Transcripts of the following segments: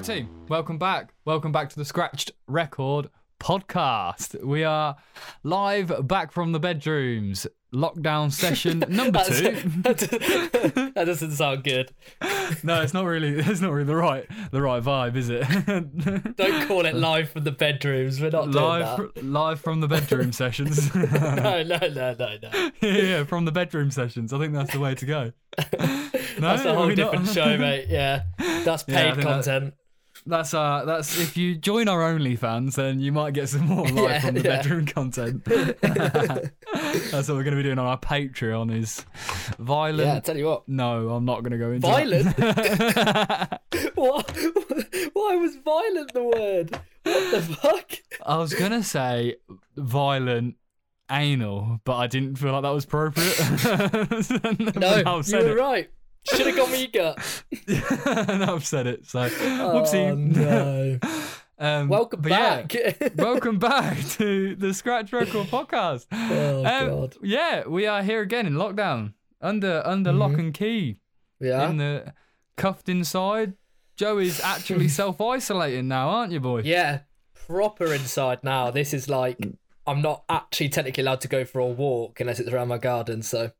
Welcome back. Welcome back to the Scratched Record podcast. We are live back from the bedrooms. Lockdown session number two. that doesn't sound good. no, it's not really. It's not really the right the right vibe, is it? Don't call it live from the bedrooms. We're not doing live live from the bedroom sessions. No, no, no, no, no. yeah, from the bedroom sessions. I think that's the way to go. No, That's a whole we not- different show, mate. Yeah, that's Yeah, paid that- content. That's uh that's if you join our OnlyFans, then you might get some more live Yeah, from the yeah. bedroom content. that's what we're gonna be doing on our Patreon is violent. Yeah, I tell you what. No, I'm not gonna go into Violent? What? Why was violent the word? What the fuck? I was gonna say violent anal, but I didn't feel like that was appropriate. No, you were it. right. Should have gone with your gut. now I've said it. So Oh, whoopsie. no. um, Welcome but yeah, back. welcome back to the Scratch Record podcast. oh Um, god. Yeah, we are here again in lockdown, under under lock Mm-hmm. and key, Yeah. in the cuffed inside. Joe is actually self isolating now, aren't you, boy? Yeah, proper inside now. This is like I'm not actually technically allowed to go for a walk unless it's around my garden. So,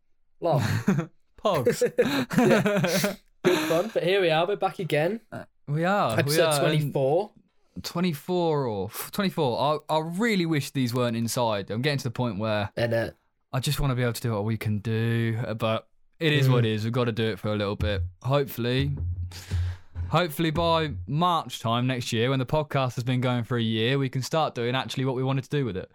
love, Pogs. good fun. But here we are. We're back again. we are. we Episode are, and 24. 24 or 24. I, I really wish these weren't inside. I'm getting to the point where And uh, I just want to be able to do what we can do, uh, but it is what it is. We've got to do it for a little bit. Hopefully, hopefully by March time next year, when the podcast has been going for a year, we can start doing actually what we wanted to do with it.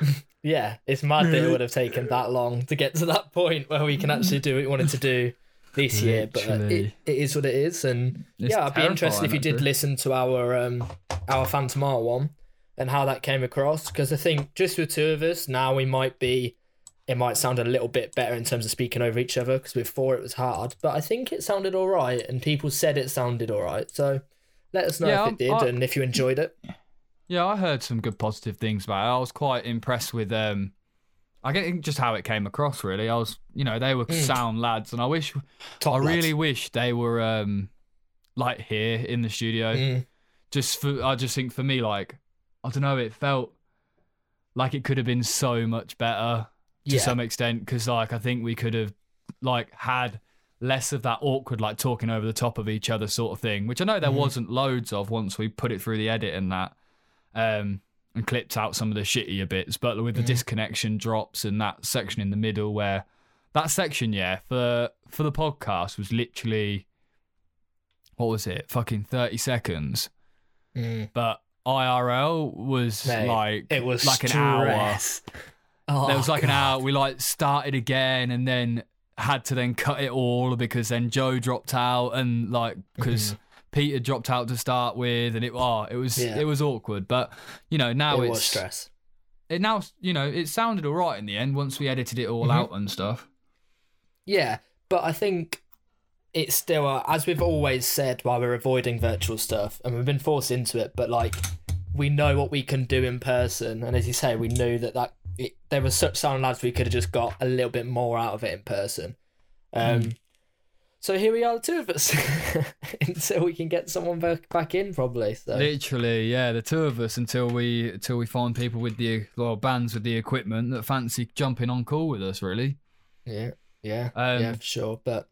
yeah, it's mad that it would have taken that long to get to that point where we can actually do what we wanted to do this year. But uh, it, it is what it is. And It's yeah, I'd be interested if you did listen to our um our Phantom R one and how that came across. Because I think just with two of us now, we might be. It might sound a little bit better in terms of speaking over each other because before it was hard, but I think it sounded all right, and people said it sounded all right. So let us know Yeah, if it did I- and if you enjoyed it. Yeah, I heard some good positive things about it. I was quite impressed with um I get just how it came across really. I was you know, they were sound lads and I wish Top I lads. really wish they were um like here in the studio. Mm. Just for I just think for me like I don't know, it felt like it could have been so much better to Yeah. some extent because like I think we could have like had less of that awkward like talking over the top of each other sort of thing, which I know there Mhm. wasn't loads of once we put it through the edit and that, um, and clipped out some of the shittier bits. But with the Mhm. disconnection drops and that section in the middle where that section, yeah, for for the podcast was literally what was it, fucking thirty seconds, Mm. but IRL was Mate, like It was like an hour. stress. Oh, There was like an hour. We like started again and then had to then cut it all because then Joe dropped out and like because Peter dropped out to start with and it oh it was Yeah. it was awkward. But you know now it it's was stress. it now you know it sounded all right in the end once we edited it all Mhm. out and stuff. Yeah, but I think it's still, uh, as we've always said, while we're avoiding virtual stuff, and we've been forced into it. But like, we know what we can do in person, and as you say, we knew that that it, there were such sound lads we could have just got a little bit more out of it in person. Um, so here we are, the two of us, until we can get someone back back in, probably. So Literally, yeah, the two of us until we until we find people with the well bands with the equipment that fancy jumping on call with us. Really, yeah, yeah, Um, yeah, for sure. But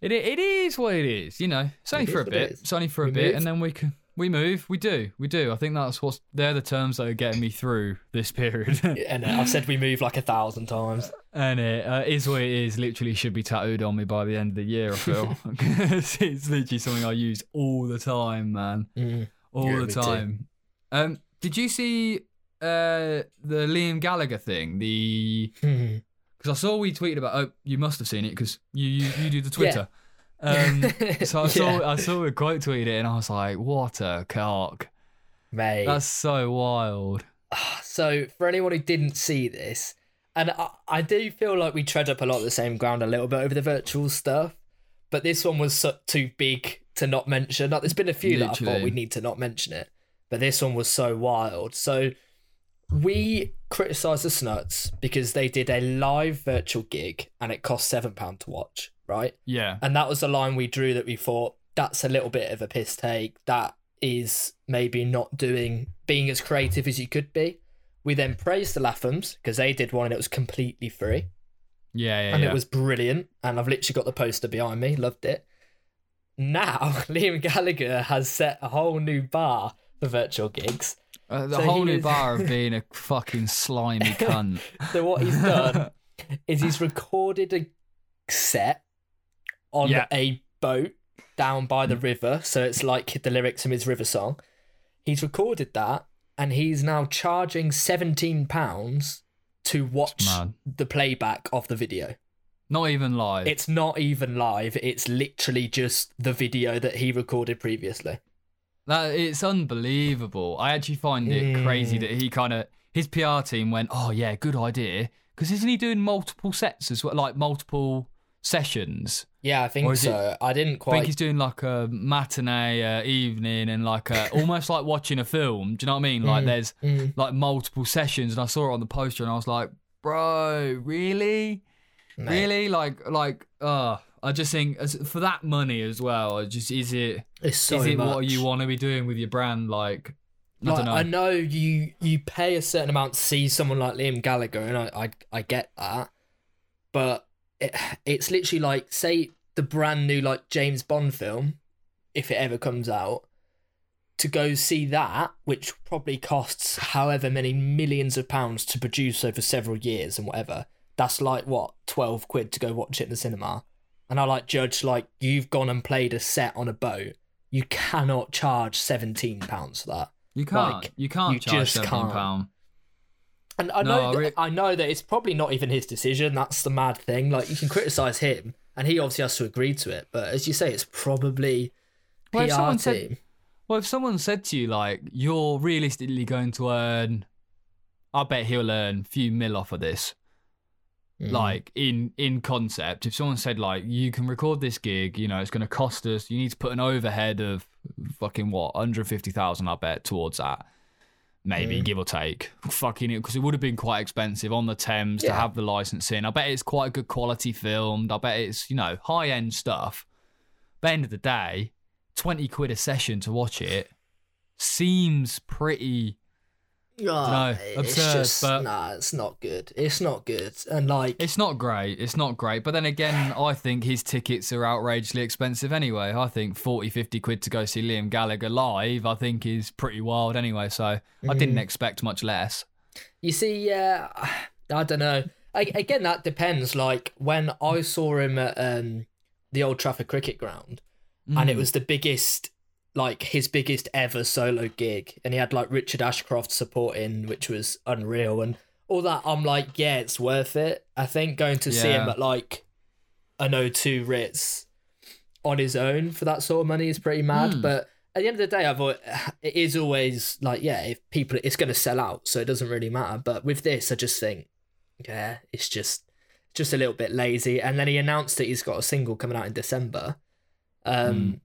It it is what it is, you know. It's only It for a bit. it. It's only for a We bit, move. and then we can we move. We do, we do. I think that's what's they're the terms that are getting me through this period. and I've said we move like a thousand times. And it uh, is what it is. Literally, should be tattooed on me by the end of the year. I feel it's literally something I use all the time, man, Mm. all Yeah, the time. Um, did you see uh the Liam Gallagher thing? The Mm. because I saw we tweeted about. Oh, you must have seen it because you, you you do the Twitter. Um, so I saw Yeah. I saw a quote tweeted it and I was like, what a cock. Mate. That's so wild. So, for anyone who didn't see this, and I, I do feel like we tread up a lot of the same ground a little bit over the virtual stuff, but this one was so, too big to not mention. Like, there's been a few that I thought we need to not mention it, but this one was so wild. So, we criticised the Snuts because they did a live virtual gig and it cost £7 to watch, right? Yeah. And that was the line we drew that we thought that's a little bit of a piss take. That is maybe not doing being as creative as you could be. We then praised the Lathams because they did one and it was completely free Yeah, yeah, and yeah. it was brilliant. And I've literally got the poster behind me. Loved it. Now Liam Gallagher has set a whole new bar for virtual gigs. Uh, the so whole new is- bar of being a fucking slimy cunt. So what he's done is he's recorded a set on Yeah. a boat down by the river. So it's like the lyrics from his river song. He's recorded that and he's now charging seventeen pounds to watch the playback of the video. Not even live. It's not even live. It's literally just the video that he recorded previously. That it's unbelievable. I actually find it crazy Mm. that he kind of his PR team went, "Oh yeah, good idea." Because isn't he doing multiple sets as well, like multiple sessions? Yeah, I think is it- so. I didn't I think he's doing like a matinee uh, evening and like a, almost like watching a film. Do you know what I mean? Like there's Mm. like multiple sessions, and I saw it on the poster, and I was like, "Bro, really, Mate. really?" Like, like, uh I just think as, for that money as well. I Just is it It's so is it much. what you want to be doing with your brand? Like, I Like, know. I know you you pay a certain amount to see someone like Liam Gallagher, and I I, I get that, but it, it's literally like say the brand new like James Bond film, if it ever comes out, to go see that, which probably costs however many millions of pounds to produce over several years and whatever. That's like what twelve quid to go watch it in the cinema, and I like judge like you've gone and played a set on a boat. You cannot charge seventeen pounds for that. You can't. Like, you can't you charge just seventeen can't. pound. And I No, know, I that, I know that it's probably not even his decision. That's the mad thing. Like you can criticize him, and he obviously has to agree to it. But as you say, it's probably Well, if PR someone team. said- Well, if someone said to you like you're realistically going to earn, I bet he'll earn a few mil off of this. Mm. Like in in concept, if someone said like you can record this gig, you know it's going to cost us. You need to put an overhead of fucking what, hundred fifty thousand, I bet towards that. Maybe Mm. give or take, fucking it because it would have been quite expensive on the Thames to have the licensing. I bet it's quite a good quality filmed. I bet it's you know high end stuff. But end of the day, 20 quid a session to watch it seems pretty Ah, know, it's absurd, just but- nah, it's not good. It's not good. And like, it's not great it's not great but then again i think his tickets are outrageously expensive anyway i think 40 50 quid to go see liam gallagher live i think is pretty wild anyway so i Mm. didn't expect much less You see, yeah, I don't know. I, again, that depends. Like when I saw him at um, the Old Trafford Cricket Ground, and it Mm. was the biggest, like his biggest ever solo gig, and he had like Richard Ashcroft supporting, which was unreal, and all that. I'm like, yeah, it's worth it. I think going to see him at like an O2 Ritz on his own for that sort of money is pretty mad, Mm. but. At the end of the day, I've al- it is always like yeah, if people it's going to sell out, so it doesn't really matter. But with this, I just think yeah, it's just just a little bit lazy. And then he announced that he's got a single coming out in December. Um, Mm.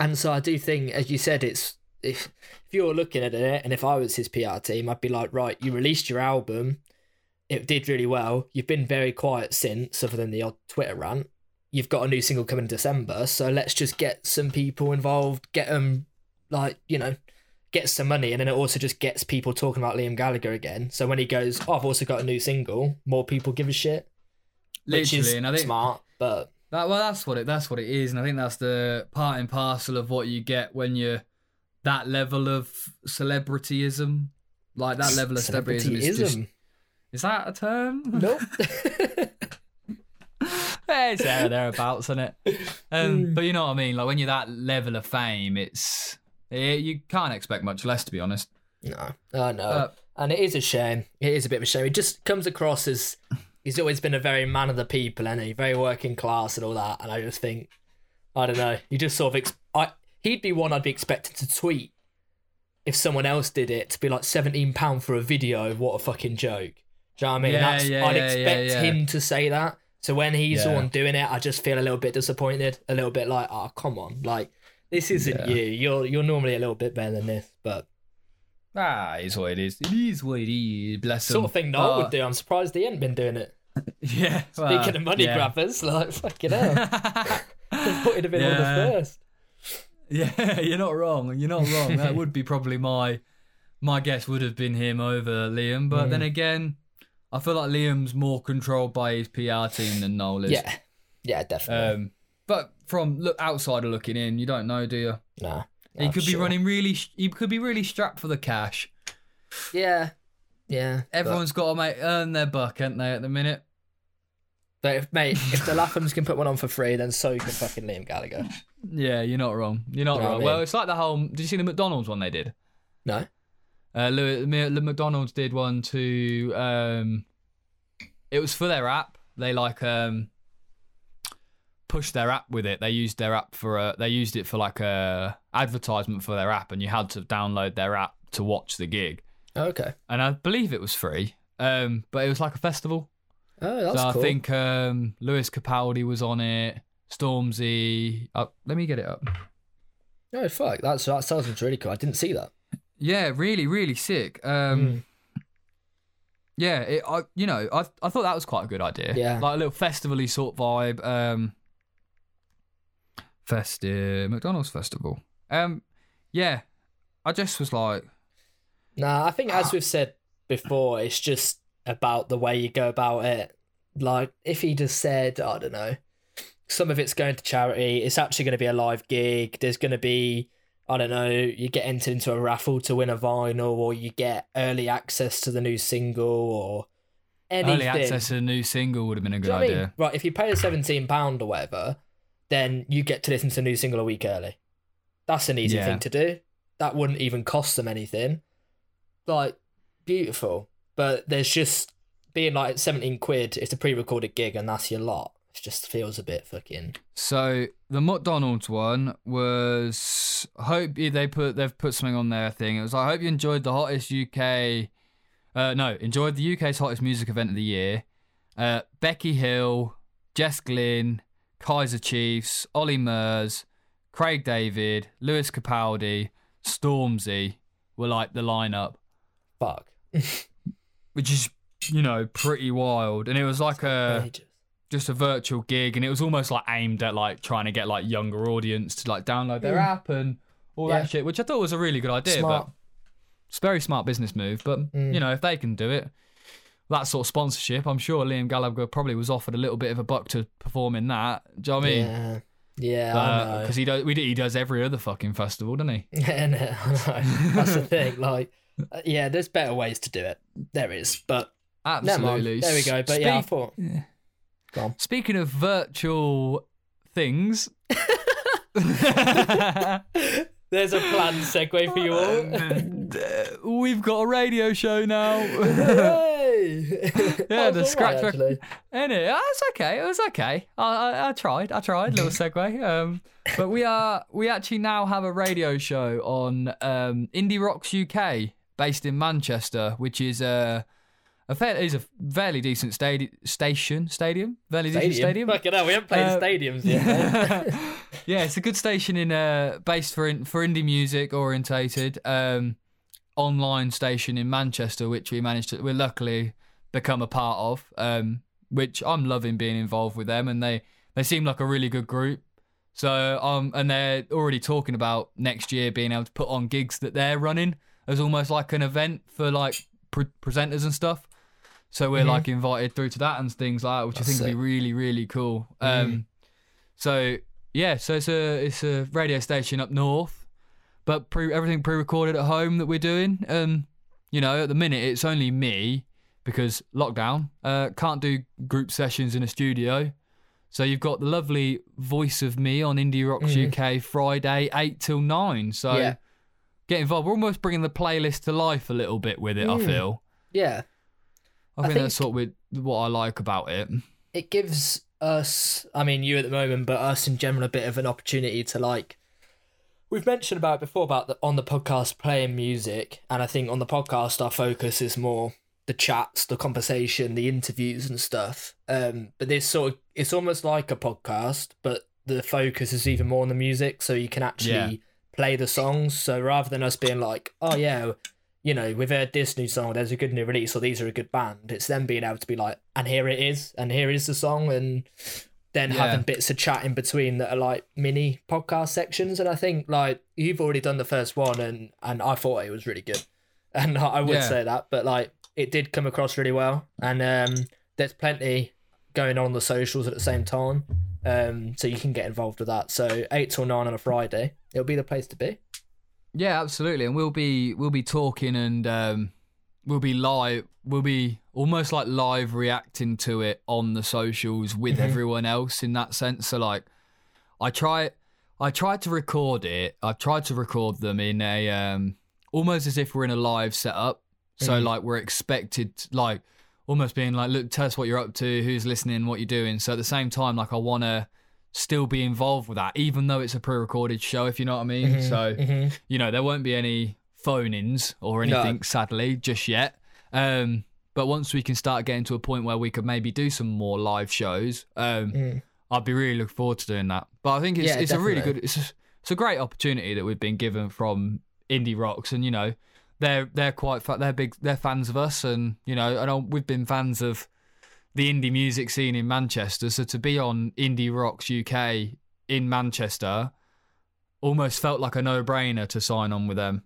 And so I do think, as you said, it's if if you're looking at it, and if I was his PR team, I'd be like, right, you released your album, it did really well. You've been very quiet since, other than the odd Twitter rant. You've got a new single coming in December, so let's just get some people involved, get them like you know get some money and then it also just gets people talking about Liam Gallagher again. So when he goes, oh, I've also got a new single, more people give a shit. Which literally is and i think smart, but that, well that's what it that's what it is and i think that's the part and parcel of what you get when you're that level of celebrityism like that level of celebrityism is just is that a term Nope. It's there thereabouts, isn't it? Um, Hmm. but you know what I mean. Like when you're that level of fame, it's eh, you can't expect much less, to be honest. no, I know. Uh, and it is a shame. It is a bit of a shame. It just comes across as he's always been a very man of the people and he very working class and all that. And I just think, I don't know. You just sort of, ex- I he'd be one I'd be expecting to tweet if someone else did it to be like seventeen pound for a video. What a fucking joke. Do you know what I mean? Yeah, That's, yeah, I'd yeah, expect yeah, him to say that. So when he's the one doing it, I just feel a little bit disappointed, a little bit like, oh come on, like this isn't you. You're you're normally a little bit better than this, but ah, it's what it is. It is what it is. Bless sort him. of thing Noel would do. I'm surprised he hadn't been doing it. Yeah. Speaking well, of money yeah. grabbers, like fucking hell, I thought he'd have been one of Yeah. the first. Yeah, you're not wrong. You're not wrong. that would be probably my my guess would have been him over Liam. But Mm. then again, I feel like Liam's more controlled by his PR team than Noel is. Yeah, yeah, definitely. Um, but from look outsider looking in, you don't know, do you? nah, He could be sure. running really. He could be really strapped for the cash. Yeah, yeah. Everyone's got to make earn their buck, haven't they? At the minute. But if mate, if the Lathams can put one on for free, then so can fucking Liam Gallagher. Yeah, you're not wrong. You're not You know wrong. I Well, it's like the whole. Did you see the McDonald's one they did? No. Uh, Louis, the McDonald's did one to. Um, it was for their app. They like um, pushed their app with it. They used their app for a. They used it for like a advertisement for their app, and you had to download their app to watch the gig. Okay. And I believe it was free. Um, but it was like a festival. Oh, that's so cool. I think um, Lewis Capaldi was on it. Stormzy. Uh, let me get it up. Oh fuck, that's that sounds really cool. I didn't see that. Yeah, really, really sick. Um, Mm. Yeah, it, I you know I I thought that was quite a good idea. Yeah. like a little festival-y sort vibe. Um, festive McDonald's festival. Um, yeah, I just was like, Nah, I think as we've said before, it's just about the way you go about it. Like if he just said, I don't know, some of it's going to charity, it's actually going to be a live gig. There's going to be, I don't know, you get entered into a raffle to win a vinyl, or you get early access to the new single, or anything. early access to a new single would have been a good you know what I idea. mean? Right, if you pay the seventeen pound or whatever, then you get to listen to a new single a week early. That's an easy Yeah. thing to do. That wouldn't even cost them anything. Like beautiful, but there's just being like seventeen quid. It's a pre-recorded gig, and that's your lot. It just feels a bit fucking. So the McDonald's one was hope they put they've put something on their thing. It was I hope you enjoyed the hottest UK uh no, enjoyed the UK's hottest music event of the year. Uh Becky Hill, Jess Glynne, Kaiser Chiefs, Ollie Murs, Craig David, Lewis Capaldi, Stormzy were like the lineup, Fuck. which is you know pretty wild. And it was like a Ages. just a virtual gig and it was almost like aimed at like trying to get like younger audience to like download their Mm. app and all Yeah. that shit which i thought was a really good idea Smart. but it's a very smart business move but Mm. you know if they can do it that sort of sponsorship i'm sure liam gallagher probably was offered a little bit of a buck to perform in that do you know what i mean Yeah. Yeah, because he does we, he does every other fucking festival doesn't he Yeah, no, know. That's the thing. Like, uh, yeah, there's better ways to do it. There is, but absolutely There we go. But yeah, I thought. Yeah. Go on. speaking of virtual things There's a planned segue for you all. We've got a radio show now. Yeah, the scratch alright, record. it was okay. It was okay. I, I, I tried. I tried. Little segue. Um, but we are we actually now have a radio show on um, Indie Rocks UK, based in Manchester, which is a a fair, is a fairly decent stadi- station stadium. Fairly decent stadium. Fucking hell, we haven't played Uh, stadiums yet. yeah, it's a good station in uh based for in, for indie music orientated um online station in Manchester, which we managed to we luckily become a part of. Um, which I'm loving being involved with them, and they they seem like a really good group. So um, and they're already talking about next year being able to put on gigs that they're running as almost like an event for like pre- presenters and stuff. So we're Mhm. like invited through to that and things like that, which That's I think would be really really cool. Um, so yeah, so it's a it's a radio station up north, but pre everything pre-recorded at home that we're doing. Um, you know, at the minute it's only me because lockdown. Uh, can't do group sessions in a studio. So you've got the lovely voice of me on Indie Rocks Mhm. UK Friday eight till nine. So Yeah. get involved. We're almost bringing the playlist to life a little bit with it. I Mm. feel. yeah, I, I think, that's what we what I like about it. it gives us, I mean, you at the moment, but us in general, a bit of an opportunity to like. We've mentioned about it before about the, on the podcast playing music, and I think on the podcast our focus is more the chats, the conversation, the interviews and stuff. Um, but this sort of it's almost like a podcast, but the focus is even more on the music, so you can actually Yeah. play the songs. So rather than us being like, oh yeah, you know, we've heard this new song, there's a good new release, or these are a good band. It's them being able to be like, and here it is, and here is the song, and then Yeah. having bits of chat in between that are like mini podcast sections. And I think like you've already done the first one, and and I thought it was really good, and I would Yeah. say that, but like it did come across really well, and um, there's plenty going on on the socials at the same time. Um, so you can get involved with that. So eight till nine on a Friday, it'll be the place to be. Yeah, absolutely. And we'll be we'll be talking and um, we'll be live. We'll be almost like live reacting to it on the socials with Mhm. everyone else in that sense. So like, I try I tried to record it. I tried to record them in a um, almost as if we're in a live setup. So Mhm. like we're expected like almost being like, look, tell us what you're up to, who's listening, what you're doing. So at the same time, like I want to still be involved with that, even though it's a pre-recorded show, if you know what I mean. So Mhm. you know, there won't be any phone ins or No. anything, sadly, just yet. Um, but once we can start getting to a point where we could maybe do some more live shows, um, Mm. I'd be really looking forward to doing that. But I think it's Yeah, it's a really good, it's a, it's a great opportunity that we've been given from Indie Rocks, and you know, they're they're quite fa- they're big they're fans of us, and you know, I know we've been fans of the indie music scene in Manchester. So to be on Indie Rocks UK in Manchester almost felt like a no brainer to sign on with them.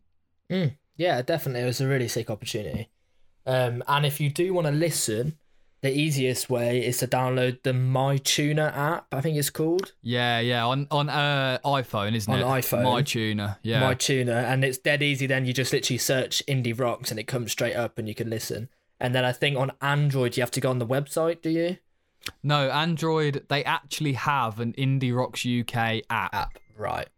Mm, yeah, definitely. It was a really sick opportunity. Um, and if you do want to listen, the easiest way is to download the MyTuner app. I think it's called Yeah, yeah, on on uh, iPhone, isn't On it? iPhone. MyTuner. Yeah. MyTuner, and it's dead easy. Then you just literally search indie rocks, and it comes straight up, and you can listen. And then I think on Android you have to go on the website. Do you? no, Android. They actually have an Indie Rocks UK app. App, right?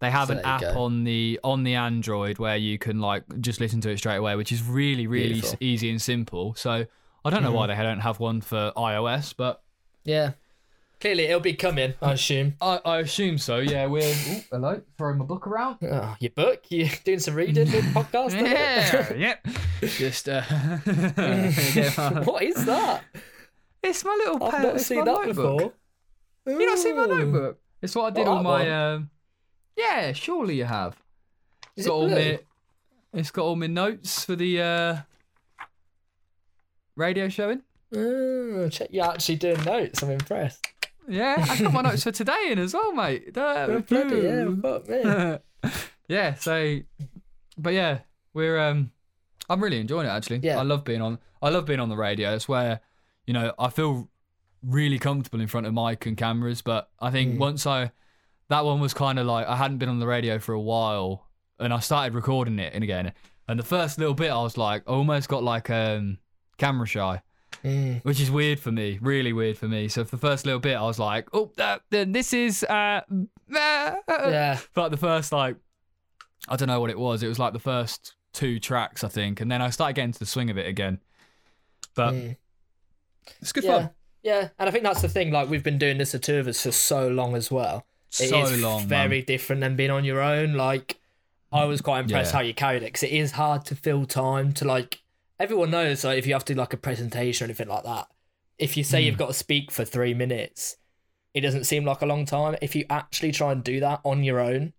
They have So an app go. on the on the Android where you can like just listen to it straight away, which is really really Beautiful. s- easy and simple. So I don't know why they don't have one for iOS, but Yeah. Clearly, it'll be coming. I assume. I, I assume so. Yeah, we're oh, hello, throwing my book around. Oh, your book? You doing some reading with podcast? Yeah, yep. Just uh, what is that? it's my little I've pen. not it's seen my that notebook. before. You not seen my notebook? It's what I did What, all that my. Um, yeah, surely you have. Is It's it got all blue? my. It's got all my notes for the uh, radio showing. Oh, check you're actually doing notes. I'm impressed. Yeah, I've got my notes for today in as well, mate. Uh, bloody yeah, fuck me. yeah. So, but yeah, we're um, I'm really enjoying it actually. Yeah. I love being on. I love being on the radio. It's where, you know, I feel really comfortable in front of mic and cameras. But I think Mm. once I, that one was kind of like I hadn't been on the radio for a while, and I started recording it and again. And the first little bit, I was like, I almost got like um camera shy Mm. which is weird for me, really weird for me. So for the first little bit, I was like, "Oh, uh, then this is uh, uh, Yeah. For like the first like, I don't know what it was. It was like the first two tracks, I think, and then I started getting to the swing of it again. But Mm. it's good Yeah. fun. Yeah. And I think that's the thing. Like we've been doing this the two of us for so long as well. It is So long, very man. different than being on your own. Like I was quite impressed Yeah. how you carried it because it is hard to fill time to like. Everyone knows like if you have to do like a presentation or anything like that. If you say Hmm. you've got to speak for three minutes, it doesn't seem like a long time. If you actually try and do that on your own,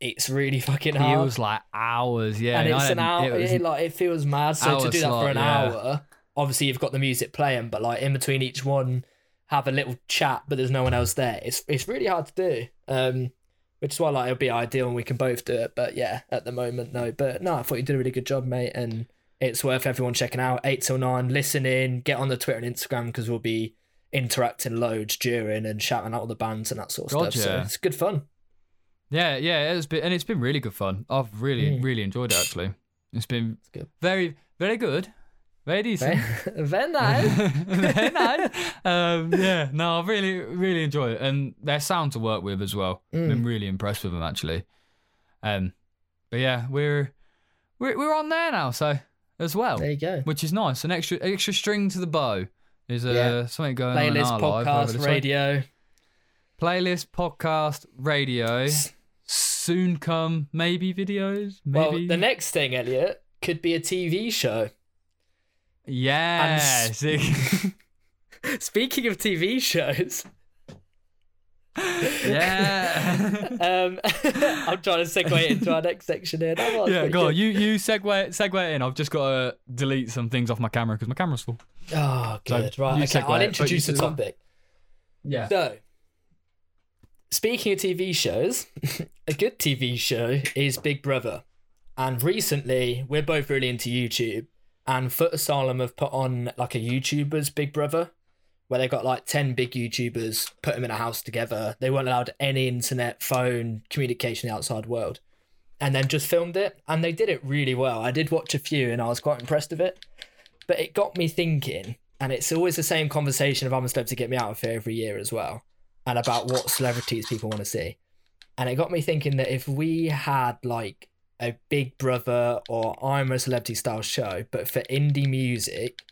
it's really fucking hard. It feels like hours. Yeah, and it's an hour. it was- It, like it feels mad. So to do that for an yeah. hour, obviously you've got the music playing, but like in between each one, have a little chat, but there's no one else there. It's it's really hard to do. Um, which is why like it'll be ideal and we can both do it. But yeah, at the moment no. But no, I thought you did a really good job, mate, and it's worth everyone checking out. Eight till nine, listen in, get on the Twitter and Instagram because we'll be interacting loads during and shouting out all the bands and that sort of God, stuff. So it's good fun. Yeah, yeah, it's been and it's been really good fun. I've really, Mm. really enjoyed it actually. It's been good. very, very good, very decent. Very, very nice. Very nice. um, yeah, no, I really, really enjoy it, and their sound to work with as well. Mm. Been really impressed with them actually. Um, but yeah, we're we're we're on there now, so as well, There you go. which is nice. An extra extra string to the bow is uh, Yeah. something going on in Playlist, our life over podcast, this week. radio. Playlist, podcast, radio. Soon come maybe videos, maybe. Well, the next thing, Elliot, could be a TV show. Yeah. and- see- Speaking of TV shows, yeah. um, I'm trying to segue into our next section here. Yeah, go on. You you segue segue in. I've just got to delete some things off my camera because my camera's full. Oh, So, good. right. Okay, I'll introduce the topic. Yeah. So, speaking of TV shows, a good TV show is Big Brother. And recently, we're both really into YouTube, and Foot Asylum have put on like a YouTubers Big Brother, where they've got like 10 big YouTubers, put them in a house together. They weren't allowed any internet, phone, communication the outside world. And then just filmed it, and they did it really well. I did watch a few, and I was quite impressed with it. But it got me thinking, and it's always the same conversation of I'm supposed to get me out of here every year as well, and about what celebrities people want to see. And it got me thinking that if we had like a Big Brother or I'm a Celebrity style show, but for indie music,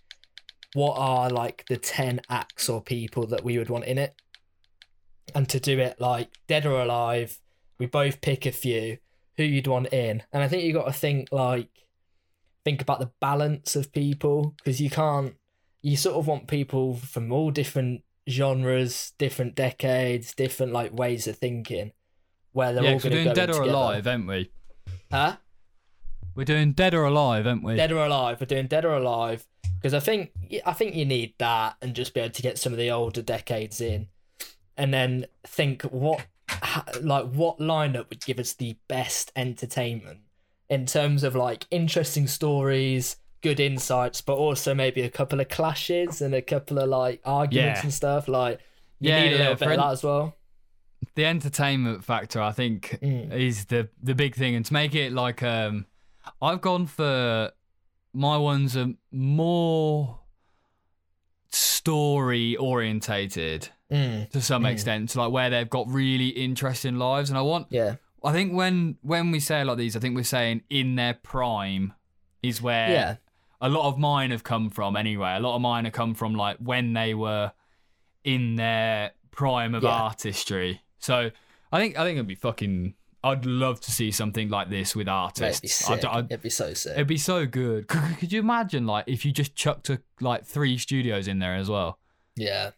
what are like the 10 acts or people that we would want in it? And to do it like dead or alive, we both pick a few who you'd want in. And I think you've got to think like, think about the balance of people because you can't, you sort of want people from all different genres, different decades, different like ways of thinking. Where they're yeah, all going to doing Dead or together. Alive, aren't we? Huh? We're doing Dead or Alive, aren't we? Dead or Alive. We're doing Dead or Alive because I think I think you need that and just be able to get some of the older decades in, and then think what like what lineup would give us the best entertainment in terms of like interesting stories, good insights, but also maybe a couple of clashes and a couple of like arguments Yeah. and stuff. Like you Yeah, need a yeah, little bit of that as well. The entertainment factor i think Mm. is the the big thing and to make it like um i've gone for my ones are more story orientated Mm, to some Mm. extent to like where they've got really interesting lives and i want yeah, i think when when we say a lot of these i think we're saying in their prime is where yeah, a lot of mine have come from anyway. A lot of mine have come from like when they were in their prime of Yeah. artistry. So I think I think it'd be fucking. I'd love to see something like this with artists. it'd be I'd- sick. I'd- it'd be so sick. it'd be so good. Could, could you imagine like if you just chucked a, like three studios in there as well, yeah,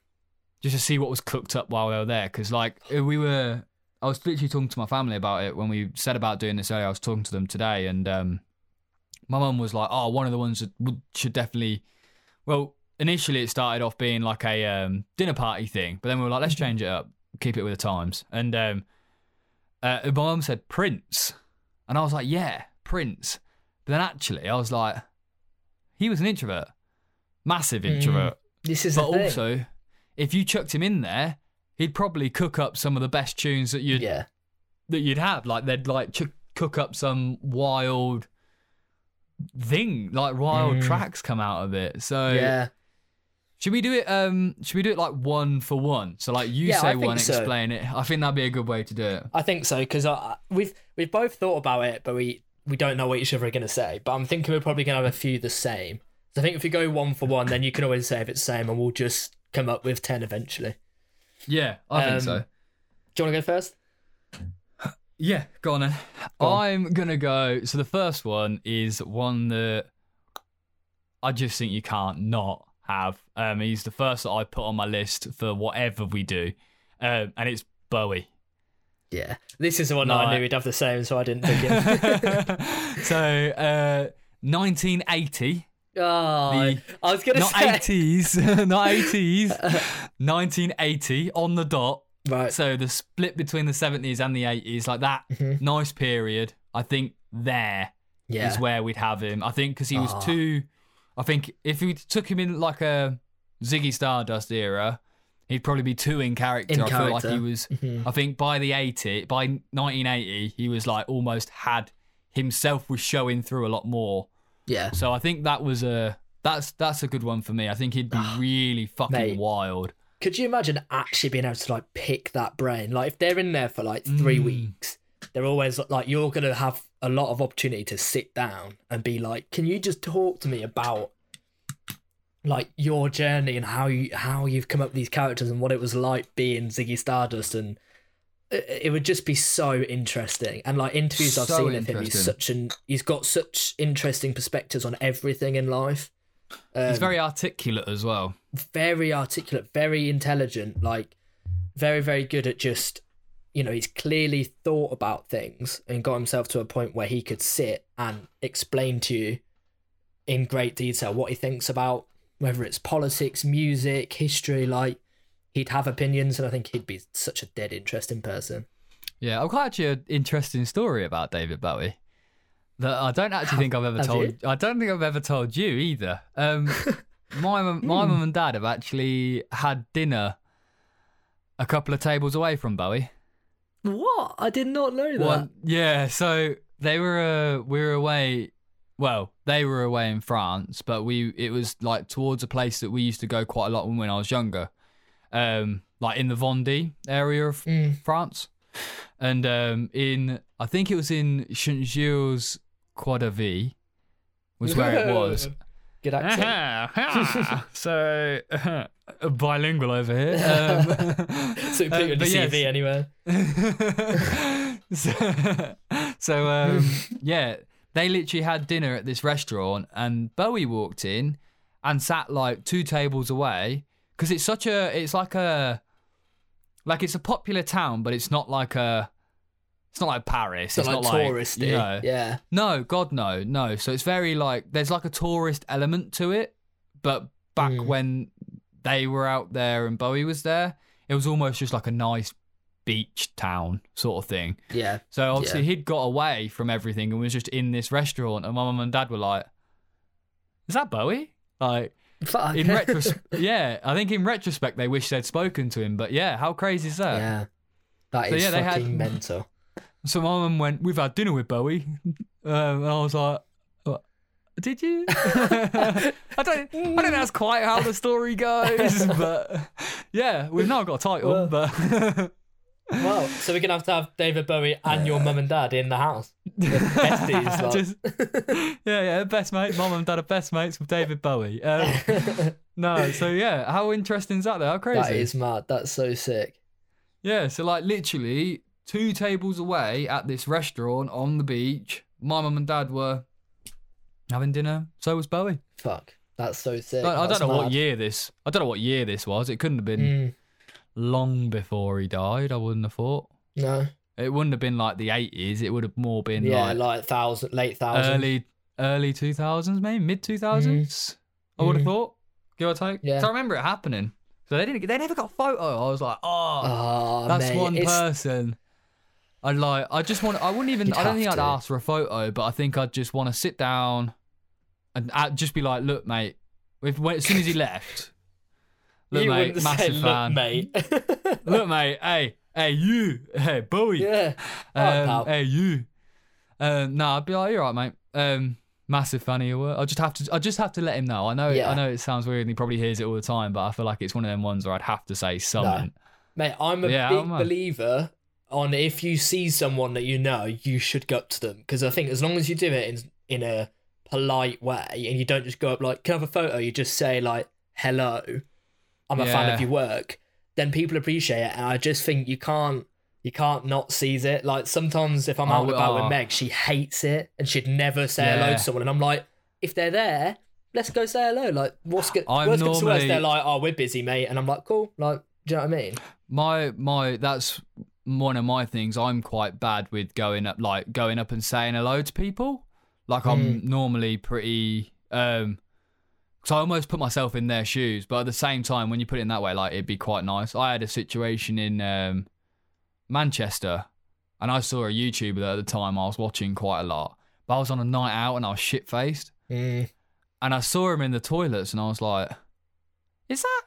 just to see what was cooked up while they were there? Because like we were, I was literally talking to my family about it when we said about doing this earlier. I was talking to them today, and um, my mum was like, "Oh, one of the ones that would, should definitely." Well, initially it started off being like a um, dinner party thing, but then we were like, "Let's change it up, keep it with the times." And um, uh, my mum said Prince, and I was like, "Yeah, Prince." But then actually, I was like, he was an introvert, massive Mm, introvert. this is but also, if you chucked him in there, he'd probably cook up some of the best tunes that you'd yeah. that you'd have. Like they'd like ch- cook up some wild thing, like wild Mm. tracks come out of it. So Yeah, should we do it? Um, should we do it like one for one? So like you Yeah, say one, so. explain it. I think that'd be a good way to do it. I think so because we've we've both thought about it, but we we don't know what each other are gonna say. But I'm thinking we're probably gonna have a few the same. So I think if we go one for one, then you can always say if it's same, and we'll just come up with ten eventually. Yeah, I think Um, so. Do you want to go first? Yeah, go on then. Go on. I'm gonna go. So the first one is one that I just think you can't not have. Um, he's the first that I put on my list for whatever we do, um, and it's Bowie. Yeah, this is the one that I knew we'd have the same, so I didn't pick it. so, uh, 1980, oh, The- I was gonna not say 80s, not 80s, 1980 on the dot. right. So the split between the 70s and the 80s, like that Mhm. nice period. I think there is Yeah, where we'd have him. I think because he was Ah. too. I think if we took him in like a Ziggy Stardust era, he'd probably be too in character. In I feel like he character. was. Mhm. I think by the 80, by 1980, he was like almost had himself was showing through a lot more. yeah, So I think that was a that's that's a good one for me. I think he'd be really fucking Mate. wild. Could you imagine actually being able to like pick that brain? Like if they're in there for like three Mm. weeks, they're always like you're gonna have a lot of opportunity to sit down and be like, "Can you just talk to me about like your journey and how you how you've come up with these characters and what it was like being Ziggy Stardust?" And it, it would just be so interesting. And like interviews I've seen of him, he's such an he's got such interesting perspectives on everything in life. He's Um, very articulate as well. very articulate, very intelligent, like very, very good at just, you know, he's clearly thought about things and got himself to a point where he could sit and explain to you in great detail what he thinks about whether it's politics, music, history. Like, he'd have opinions, and I think he'd be such a dead interesting person. Yeah, I've got actually an interesting story about David Bowie that I don't actually think I've ever Have told. you? I don't think I've ever told you either. Um, my my Hmm. mum and dad have actually had dinner a couple of tables away from Bowie. What? I did not know that. One, yeah, so they were uh, we were away. Well, they were away in France, but we it was like towards a place that we used to go quite a lot when I was younger, um, like in the Vendée area of Mm. France, and um, in I think it was in Saint Gilles Croix was where it was. Good accent. So bilingual over here. Um, so you put in the but yes. CV anyway. so, so um, yeah, they literally had dinner at this restaurant, and Bowie walked in and sat like two tables away because it's such a, it's like a, like it's a popular town, but it's not like a, it's not like Paris. It's It's, not like not touristy. you know, Yeah. no, God, no, no. So it's very like there's like a tourist element to it, but back Mm. when they were out there and Bowie was there, it was almost just like a nice beach town sort of thing. Yeah. So obviously Yeah. he'd got away from everything and was just in this restaurant, and my mum and dad were like, "Is that Bowie?" Like Fuck. in retrospect, yeah. I think in retrospect they wish they'd spoken to him, but yeah, how crazy is that? yeah. That So, is yeah, they had- fucking mental. So my mum went, "We've had dinner with Bowie," um, and I was like, "What? "Did you?" I don't. I don't think that's quite how the story goes, but yeah, we've now got a title. Well. but Well, so we're gonna have to have David Bowie and your mum and dad in the house. besties, like. Just- yeah, yeah, best mate. Mum and dad are best mates with David Bowie. Um, no, so yeah, how interesting is that? Though, how crazy. that is mad. That's so sick. Yeah, so like literally two tables away at this restaurant on the beach, my mum and dad were having dinner. So was Bowie. Fuck. That's so sick. I, I don't know what year this. I don't know what year this was. It couldn't have been Mm, long before he died. I wouldn't have thought. no. It wouldn't have been like the eighties. It would have more been Yeah, like, like thousand, late thousand. early early two thousands, maybe mid two thousands. I would have Mhm. thought, give or take. Yeah. I remember it happening. So they didn't. They never got a photo. I was like, oh, Oh, That's mate, one it's- person. I like. I just want. I wouldn't even. You'd I don't think have I'd ask for a photo, but I think I'd just want to sit down and I'd just be like, "Look, mate." If when, as soon as he left, look, you mate, massive say, fan. Look, mate. Look, mate. Hey, hey, you. Hey, Bowie. yeah. Um, hey, you. Um, no, I'd be like, "You're right, mate." Um, massive fan of your work. I just have to. I just have to let him know. I know. Yeah. I know it sounds weird, and he probably hears it all the time, but I feel like it's one of them ones where I'd have to say something. Mate, I'm a Yeah, big don't know. believer on if you see someone that you know, you should go up to them because I think as long as you do it in in a polite way and you don't just go up like, "Can I have a photo?" You just say like, "Hello, I'm a fan of your work." Then people appreciate it, and I just think you can't you can't not seize it. Like sometimes if I'm out Oh, about oh. with Meg, she hates it and she'd never say hello to someone, and I'm like, if they're there. Let's go say hello. Like, what's good? I'm Worst to worst, normally- they're like, "Oh, we're busy, mate," and I'm like, "Cool." Like, do you know what I mean? my my that's one of my things i'm quite bad with going up like going up and saying hello to people like i'm normally pretty um so i almost put myself in their shoes but at the same time when you put it in that way like it'd be quite nice. I had a situation in um manchester and i saw a youtuber that at the time i was watching quite a lot but i was on a night out and i was shit faced Mm. and i saw him in the toilets and i was like is that?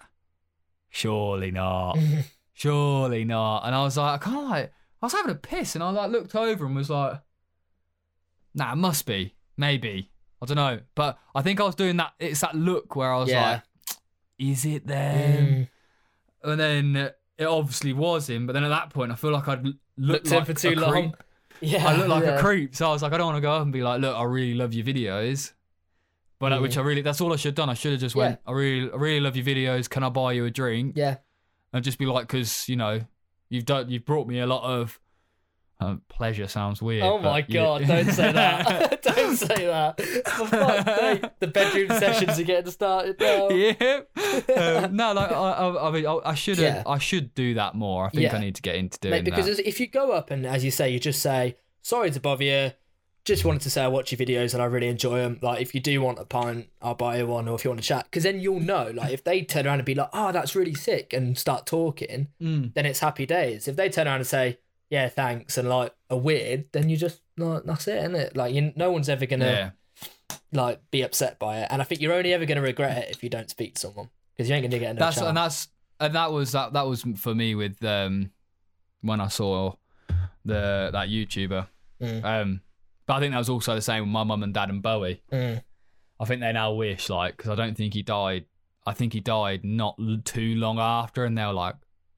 Surely not. Surely not. And I was like, I can't like, I was having a piss, and I like looked over and was like, Nah, it must be, maybe, I don't know, but I think I was doing that. It's that look where I was Yeah. like, Is it them? Mm. And then it obviously was him, but then at that point, I feel like I'd l- looked Looked like for too a long. creep. Yeah, I look like a creep, so I was like, I don't want to go up and be like, Look, I really love your videos. But uh, Mm. which I really, that's all I should have done. I should have just went, I really, I really love your videos. Can I buy you a drink? Yeah, and just be like, because you know, you've done, you've brought me a lot of um, pleasure. Sounds weird. Oh my you- god, don't say that. don't say that. For fuck's sake, the bedroom sessions are getting started now. yeah. Um, no, like I, I, I mean, I, I should, Yeah. I should do that more. I think Yeah. I need to get into doing Mate, because that. if you go up and, as you say, you just say, sorry to bother you, just wanted to say I watch your videos and I really enjoy them. Like, if you do want a pint, I'll buy you one, or if you want to chat, because then you'll know. Like, if they turn around and be like, "Oh, that's really sick," and start talking, Mm. then it's happy days. If they turn around and say, "Yeah, thanks," and like are weird, then you just like that's it, isn't it? Like, you, no one's ever gonna Yeah. like be upset by it, and I think you're only ever gonna regret it if you don't speak to someone because you ain't gonna get another That's chance. and that's and that was that that was for me with um when I saw the that YouTuber. Mm. Um, but I think that was also the same with my mum and dad and Bowie. Mm. I think they now wish like because I don't think he died. I think he died not too long after, and they were like,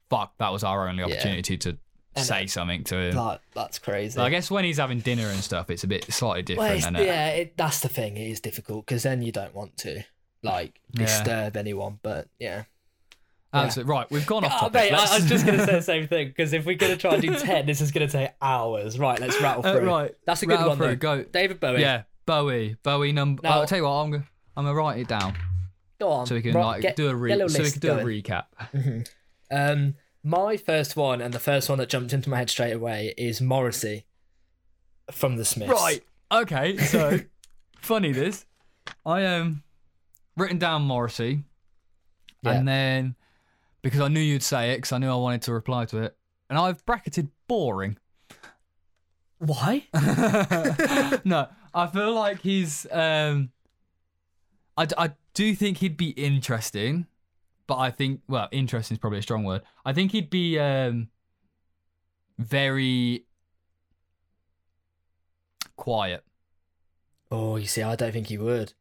"Fuck, that was our only Yeah. opportunity to And say something to him." Like, that's crazy. So I guess when he's having dinner and stuff, it's a bit slightly different, Well, it? yeah, it, that's the thing. It is difficult because then you don't want to like Yeah. disturb anyone. But yeah, Absolutely. Right, we've gone off Oh, topic. mate, I, I was just gonna say the same thing because if we're gonna try and do ten, this is gonna take hours. Right, let's rattle Uh, through. right, that's a good one. through, Though. Go. David Bowie. Yeah, Bowie. Bowie number. I'll tell you what. I'm gonna I'm gonna write it down go on. so we can Right, like get- do a re- so we can do a going. recap. Um, my first one and the first one that jumped into my head straight away is Morrissey from the Smiths. Right. Okay. So funny this. I um written down Morrissey, Yeah. and then because I knew you'd say it, because I knew I wanted to reply to it, and I've bracketed boring. Why? no, I feel like he's. Um, I do think he'd be interesting, but I think well, interesting is probably a strong word. I think he'd be um, very quiet. Oh, you see, I don't think he would.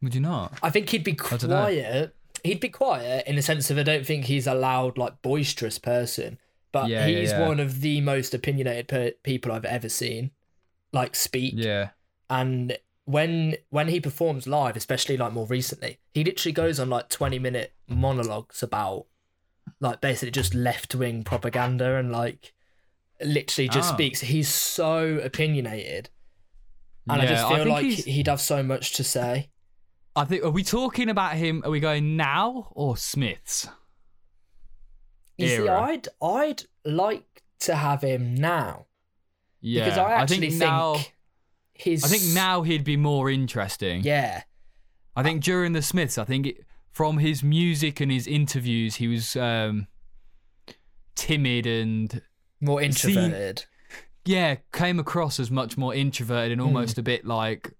Would you not? I think he'd be quiet. He'd be quiet in the sense of I don't think he's a loud, like boisterous person, but Yeah, yeah, he's yeah. one of the most opinionated per- people I've ever seen, like speak. Yeah. And when when he performs live, especially like more recently, he literally goes on like twenty minute monologues about like basically just left wing propaganda and like literally just Ah. speaks. He's so opinionated, and I just feel think like he's- he'd have so much to say. I think. Are we talking about him? Are we going now or Smiths? You see. I'd I'd like to have him now Yeah. because I actually think think, now. His. I think now he'd be more interesting. Yeah, I think during the Smiths, I think it, from his music and his interviews, he was um, timid and more introverted. yeah, came across as much more introverted and almost a bit like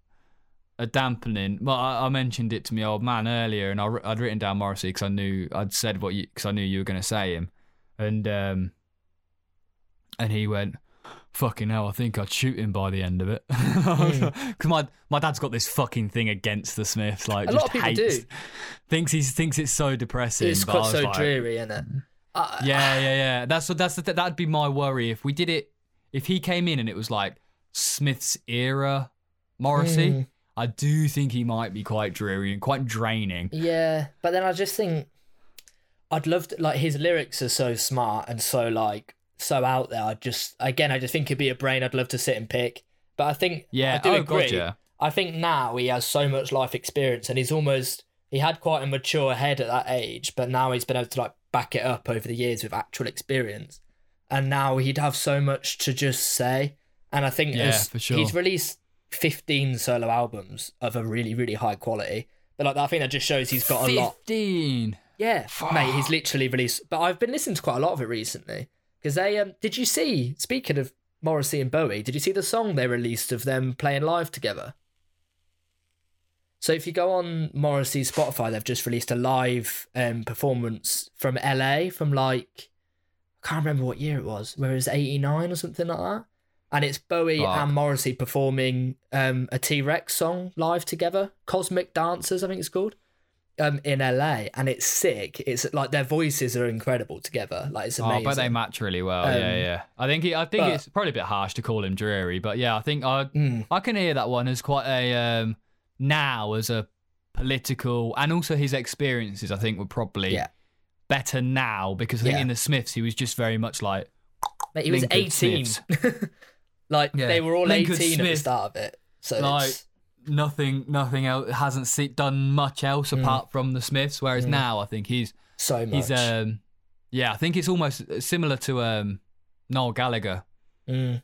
a dampening. Well, I, I mentioned it to my old man earlier, and I, I'd written down Morrissey because I knew I'd said what you because I knew you were going to say him, and um, and he went. Fucking hell! I think I'd shoot him by the end of it. Because my my dad's got this fucking thing against the Smiths. Like, A just lot of people hates, do. Thinks he thinks it's so depressing. It's quite so like, dreary, isn't it? Uh, yeah, yeah, yeah. That's what that's the th- that'd be my worry if we did it. If he came in and it was like Smith's era Morrissey, Mm. I do think he might be quite dreary and quite draining. Yeah, but then I just think I'd love to like his lyrics are so smart and so like so out there. I just again I just think it'd be a brain I'd love to sit and pick. But I think Yeah, I do oh, agree. gotcha. I think now he has so much life experience and he's almost he had quite a mature head at that age, but now he's been able to like back it up over the years with actual experience. And now he'd have so much to just say. And I think Yeah, as- for sure. he's released 15 solo albums of a really, really high quality. But like I think that just shows he's got a lot. Fifteen. Yeah, mate, he's literally released. But I've been listening to quite a lot of it recently because they. Um, did you see? Speaking of Morrissey and Bowie, did you see the song they released of them playing live together? So if you go on Morrissey's Spotify, they've just released a live um, performance from LA from like I can't remember what year it was, where it was eighty nine or something like that. And it's Bowie Fuck. and Morrissey performing um, a T Rex song live together, Cosmic Dancers, I think it's called um in LA and it's sick. It's like their voices are incredible together. Like it's amazing. Oh, bet they match really well. Um, yeah, yeah. I think he, I think but- it's probably a bit harsh to call him dreary, but yeah, I think I Mm. I can hear that one as quite a um, now as a political and also his experiences. I think were probably Yeah. better now because I think Yeah. in the Smiths he was just very much like Mate, he was Lincoln 18. like Yeah. they were all Lincoln 18 at the start of it. So Like, nothing, nothing else hasn't se- done much else Mm. apart from the Smiths. Whereas now I think he's so much. he's um yeah I think it's almost similar to um Noel Gallagher. Mm.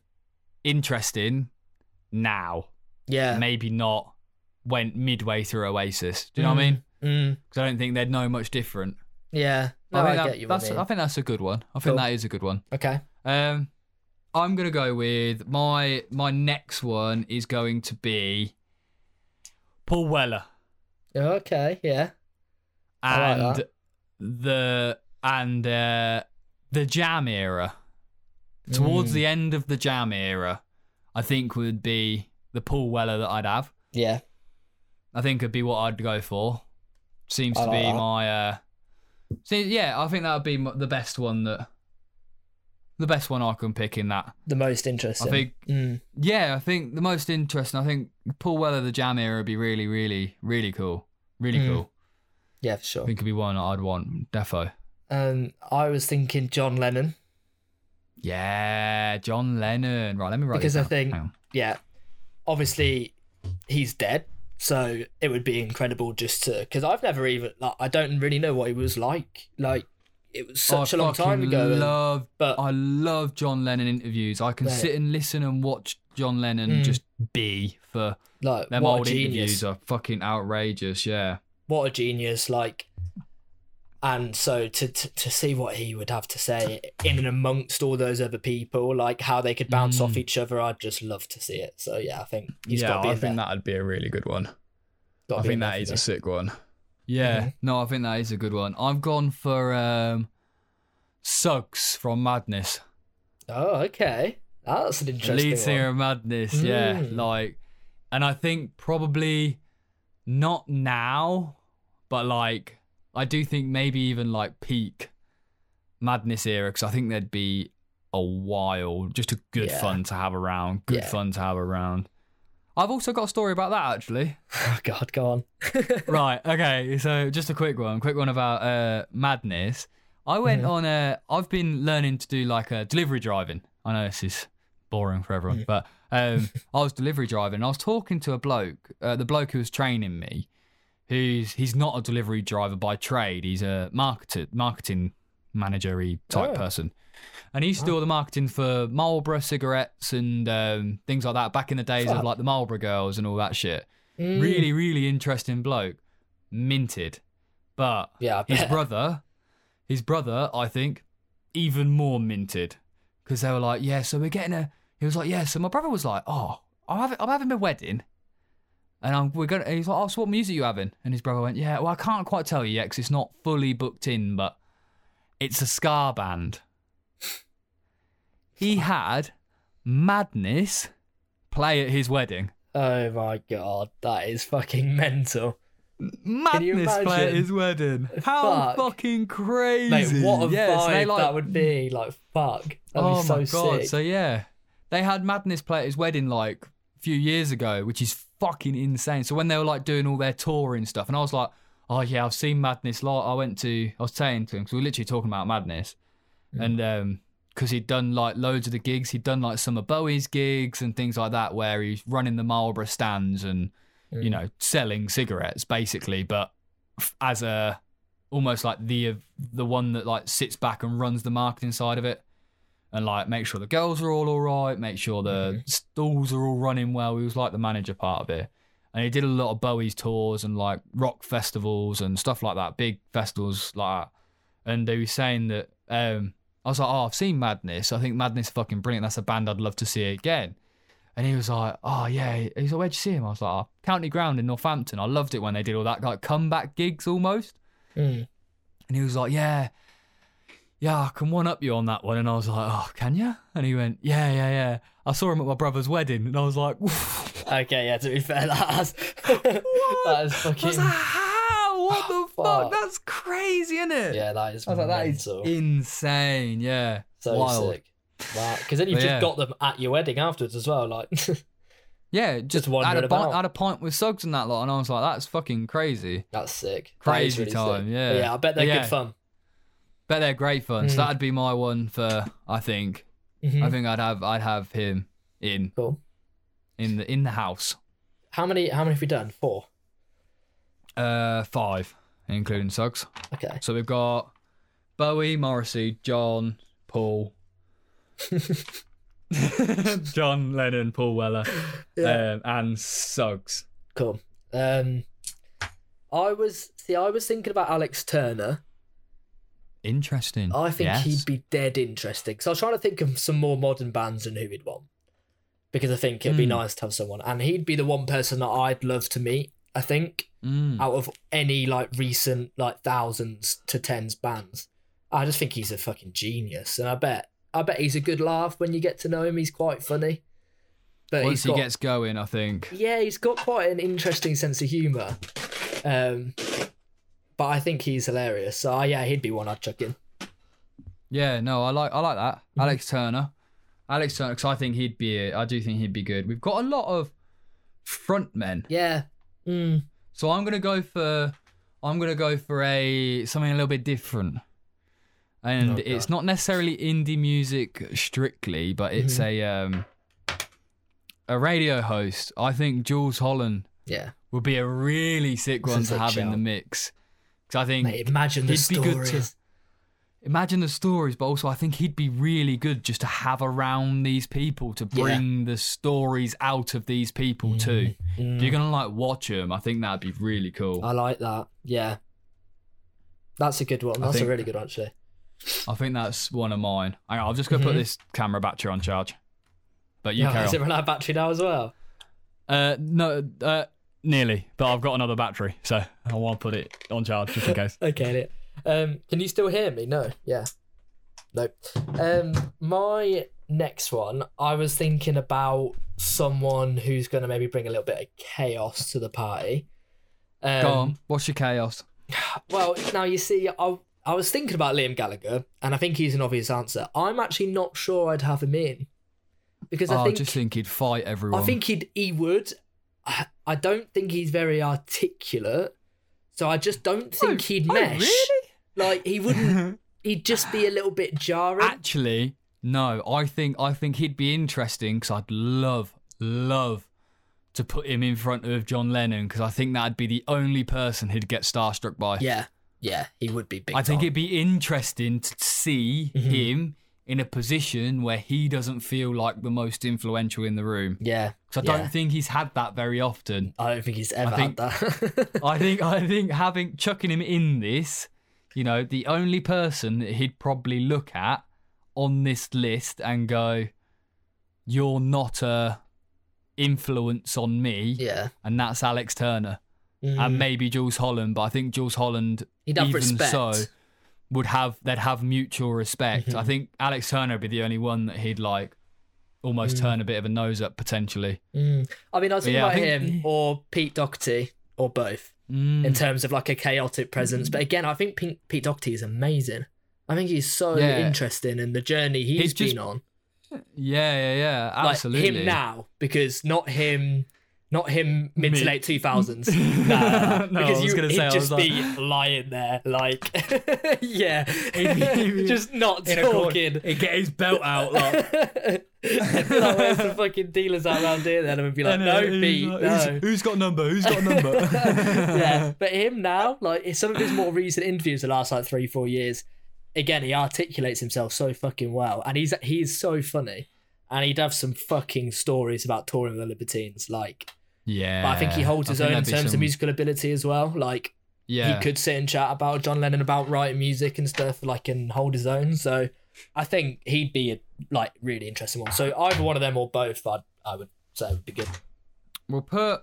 Interesting, now. Yeah. Maybe not went midway through Oasis. Do you know what I mean? Mm, Because I don't think they'd know much different. yeah. No, I, I, think that- get you. that's, you mean. I think that's a good one. I think Cool. that is a good one. Okay. Um, I'm gonna go with my my next one is going to be Paul Weller Okay. Yeah. I and the and uh, the Jam era. Towards Mm. the end of the Jam era, I think would be the Paul Weller that I'd have. Yeah. I think it'd be what I'd go for. Seems I to like be that. my. Uh, see, yeah, I think that would be the best one that. The best one I can pick in that. The most interesting. I think Mm, Yeah, I think the most interesting. I think Paul Weller, the Jam era, would be really, really, really cool. Really Mm. cool. yeah, for I sure. think it'd be one I'd want. Defo. Um, I was thinking John Lennon. Yeah, John Lennon. Right, let me write Because I think- Yeah. Obviously, he's dead, so it would be incredible just to because I've never even like I don't really know what he was like. Like it was such I a long time ago. and- but I love John Lennon interviews. I can Right. sit and listen and watch John Lennon Mm. just be for like them old interviews are fucking outrageous. Yeah. What a genius! Like, and so to, to to see what he would have to say in and amongst all those other people, like how they could bounce off Mm. each other, I'd just love to see it. So yeah, I think yeah, got to be I in think there. that'd be a really good one. I think there that is me. a sick one. Yeah, Mhm. no, I think that is a good one. I've gone for um, Suggs from Madness, Oh, okay. That's an interesting lead singer one. of Madness. Yeah, Mm. like, and I think probably not now, but like I do think maybe even like peak Madness era because I think there'd be a while, just a good Yeah. fun to have around, good Yeah. fun to have around. I've also got a story about that actually. Oh God, go on. right. Okay. So just a quick one. Quick one about uh, madness. I went Mhm. on a. I've been learning to do like a delivery driving. I know this is boring for everyone, Mm. but um, I was delivery driving. And I was talking to a bloke. Uh, the bloke who was training me, who's he's not a delivery driver by trade. He's a marketer, marketing managery type Oh. person. And he used to do all the marketing for Marlboro cigarettes and um, things like that back in the days of like the Marlboro girls and all that shit Mm. really, really interesting bloke. Minted. But Yeah, his brother, his brother, I think, even more minted. Because they were like, yeah, so we're getting a. He was like, yeah, so my brother was like, oh, I'm having, I'm having a wedding. And I'm, we're gonna. He's like, oh, so what music you having? And his brother went, yeah, well, I can't quite tell you yet because it's not fully booked in, but it's a ska band. He had Madness play at his wedding. Oh my God, that is fucking mental. Madness play at his wedding. How Fuck. fucking crazy! Mate, what a they vibe like, that would be. Like, fuck. That'd oh be so my god! sick. So yeah, they had Madness play at his wedding like a few years ago, which is fucking insane. So when they were like doing all their touring stuff, and I was like, oh yeah, I've seen Madness. Like I went to, I was saying to him because we were literally talking about Madness, Mm. and um. Because he'd done like loads of the gigs, he'd done like some of Bowie's gigs and things like that, where he's running the Marlboro stands and Mm. you know selling cigarettes basically, but as a almost like the the one that like sits back and runs the marketing side of it and like make sure the girls are all all right make sure the Mhm. stalls are all running well. He was like the manager part of it. And he did a lot of bowie's tours and like rock festivals and stuff like that big festivals like that. And they were saying that um i was like oh i've seen madness i think madness is fucking brilliant that's a band i'd love to see again and he was like, "Oh yeah." He's like, "Where'd you see him?" I was like, oh, "County Ground in Northampton." I loved it when they did all that like comeback gigs almost. Mm. And he was like, "Yeah, yeah, I can one up you on that one." And I was like, "Oh, can you?" And he went, "Yeah, yeah, yeah." I saw him at my brother's wedding, and I was like, Okay, yeah, to be fair, that is I was fucking. like, "How? What the fuck? Fuck. That's crazy, isn't it?" Yeah, that is I was like, "That is mental. insane." Yeah, so wild. sick. Wow, because then you've But just yeah. got them at your wedding afterwards as well. Like, Yeah, just, had wandering a pint, about. had a pint with Suggs and that lot, and I was like, "That's fucking crazy." that's sick. That is Crazy really time, sick. yeah. But yeah, I bet they're yeah. good fun. Bet they're great fun. So Mm. that'd be my one for I think. Mhm. I think I'd have I'd have him in Cool. in the in the house. How many? How many have we done? Four. Uh five, including Suggs. Okay. So we've got Bowie, Morrissey, John, Paul. John Lennon, Paul Weller, Yeah. um, and Suggs. Cool. Um, I was see. I was thinking about Alex Turner. Interesting. I think Yes. he'd be dead interesting. So I was trying to think of some more modern bands and who he'd want. Because I think it'd be Hmm. nice to have someone. And he'd be the one person that I'd love to meet, I think, Mm. out of any like recent like thousands to tens bands. I just think he's a fucking genius. And I bet I bet he's a good laugh when you get to know him. He's quite funny. But Once he's he got, gets going, I think. yeah, he's got quite an interesting sense of humour. Um, but I think he's hilarious. So uh, yeah, he'd be one I'd chuck in. Yeah, no, I like I like that. Mm-hmm. Alex Turner, Alex Turner, because I think he'd be. I do think he'd be good. We've got a lot of frontmen, Yeah. Mm. So I'm gonna go for. I'm gonna go for a something a little bit different, and it's not necessarily indie music strictly, but it's Mm-hmm. a um a radio host. I think Jools Holland Yeah. would be a really sick That's a one to have in the mix. Because I think Mate, imagine the he'd be good to- stories. Imagine the stories, but also I think he'd be really good just to have around these people to Yeah. bring the stories out of these people too. If you're gonna like watch them, I think that'd be really cool. I like that. Yeah. That's a good one. That's think- a really good one, actually. I think that's one of mine. On, I'm just gonna put Mhm. this camera battery on charge. But you Yeah, carry is it run out of battery now as well? Uh, no, uh, nearly. But I've got another battery, so I want to put it on charge just in case. Okay. Um, can you still hear me? No. Yeah. Nope. Um, my next one, I was thinking about someone who's going to maybe bring a little bit of chaos to the party. Um, Go on. What's your chaos? Well, now you see, I I was thinking about Liam Gallagher, and I think he's an obvious answer. I'm actually not sure I'd have him in because I Oh, I think just think he'd fight everyone. I think he'd he would. I, I don't think he's very articulate, so I just don't think he'd Oh, mesh. really? Like he wouldn't. he'd just be a little bit jarring. Actually, no. I think I think he'd be interesting because I'd love, love to put him in front of John Lennon because I think that'd be the only person he'd get starstruck by. yeah, yeah, he would be big. I think time. it'd be interesting to see Mm-hmm. him in a position where he doesn't feel like the most influential in the room. Yeah, Because I yeah. don't think he's had that very often. I don't think he's ever think- had that. I think I think having chucking him in this, you know, the only person that he'd probably look at on this list and go, "You're not a influence on me," yeah, and that's Alex Turner Mm. and maybe Jools Holland. But I think Jools Holland, even respect. so, would have they'd have mutual respect. Mm-hmm. I think Alex Turner would be the only one that he'd like almost turn a bit of a nose up potentially. Mm. I mean, I was thinking yeah, about think- him or Pete Doherty or both Mm. in terms of like a chaotic presence. But again, I think Pete, Pete Doherty is amazing. I think he's so Yeah. interesting and the journey he's He's just- been on. Yeah, yeah, yeah, Like absolutely. him now, because not him, not him mid to late two thousands. Nah, No, because you, gonna he'd say, just be lying there, like yeah, he'd be just not in talking. He'd get his belt out like. Like, where's the fucking dealers out around here? Then and be like, no, Pete, no. Who's, who's got a number? Who's got a number? yeah, but him now, like some of his more recent interviews, the last like three, four years, again, he articulates himself so fucking well, and he's he's so funny, and he'd have some fucking stories about touring with the Libertines, like. yeah. But I think he holds his own in terms of musical ability as well. Like Yeah. he could sit and chat about John Lennon about writing music and stuff, like and hold his own. So I think he'd be a like really interesting one. So either one of them or both, I'd, I would say would be good. We'll put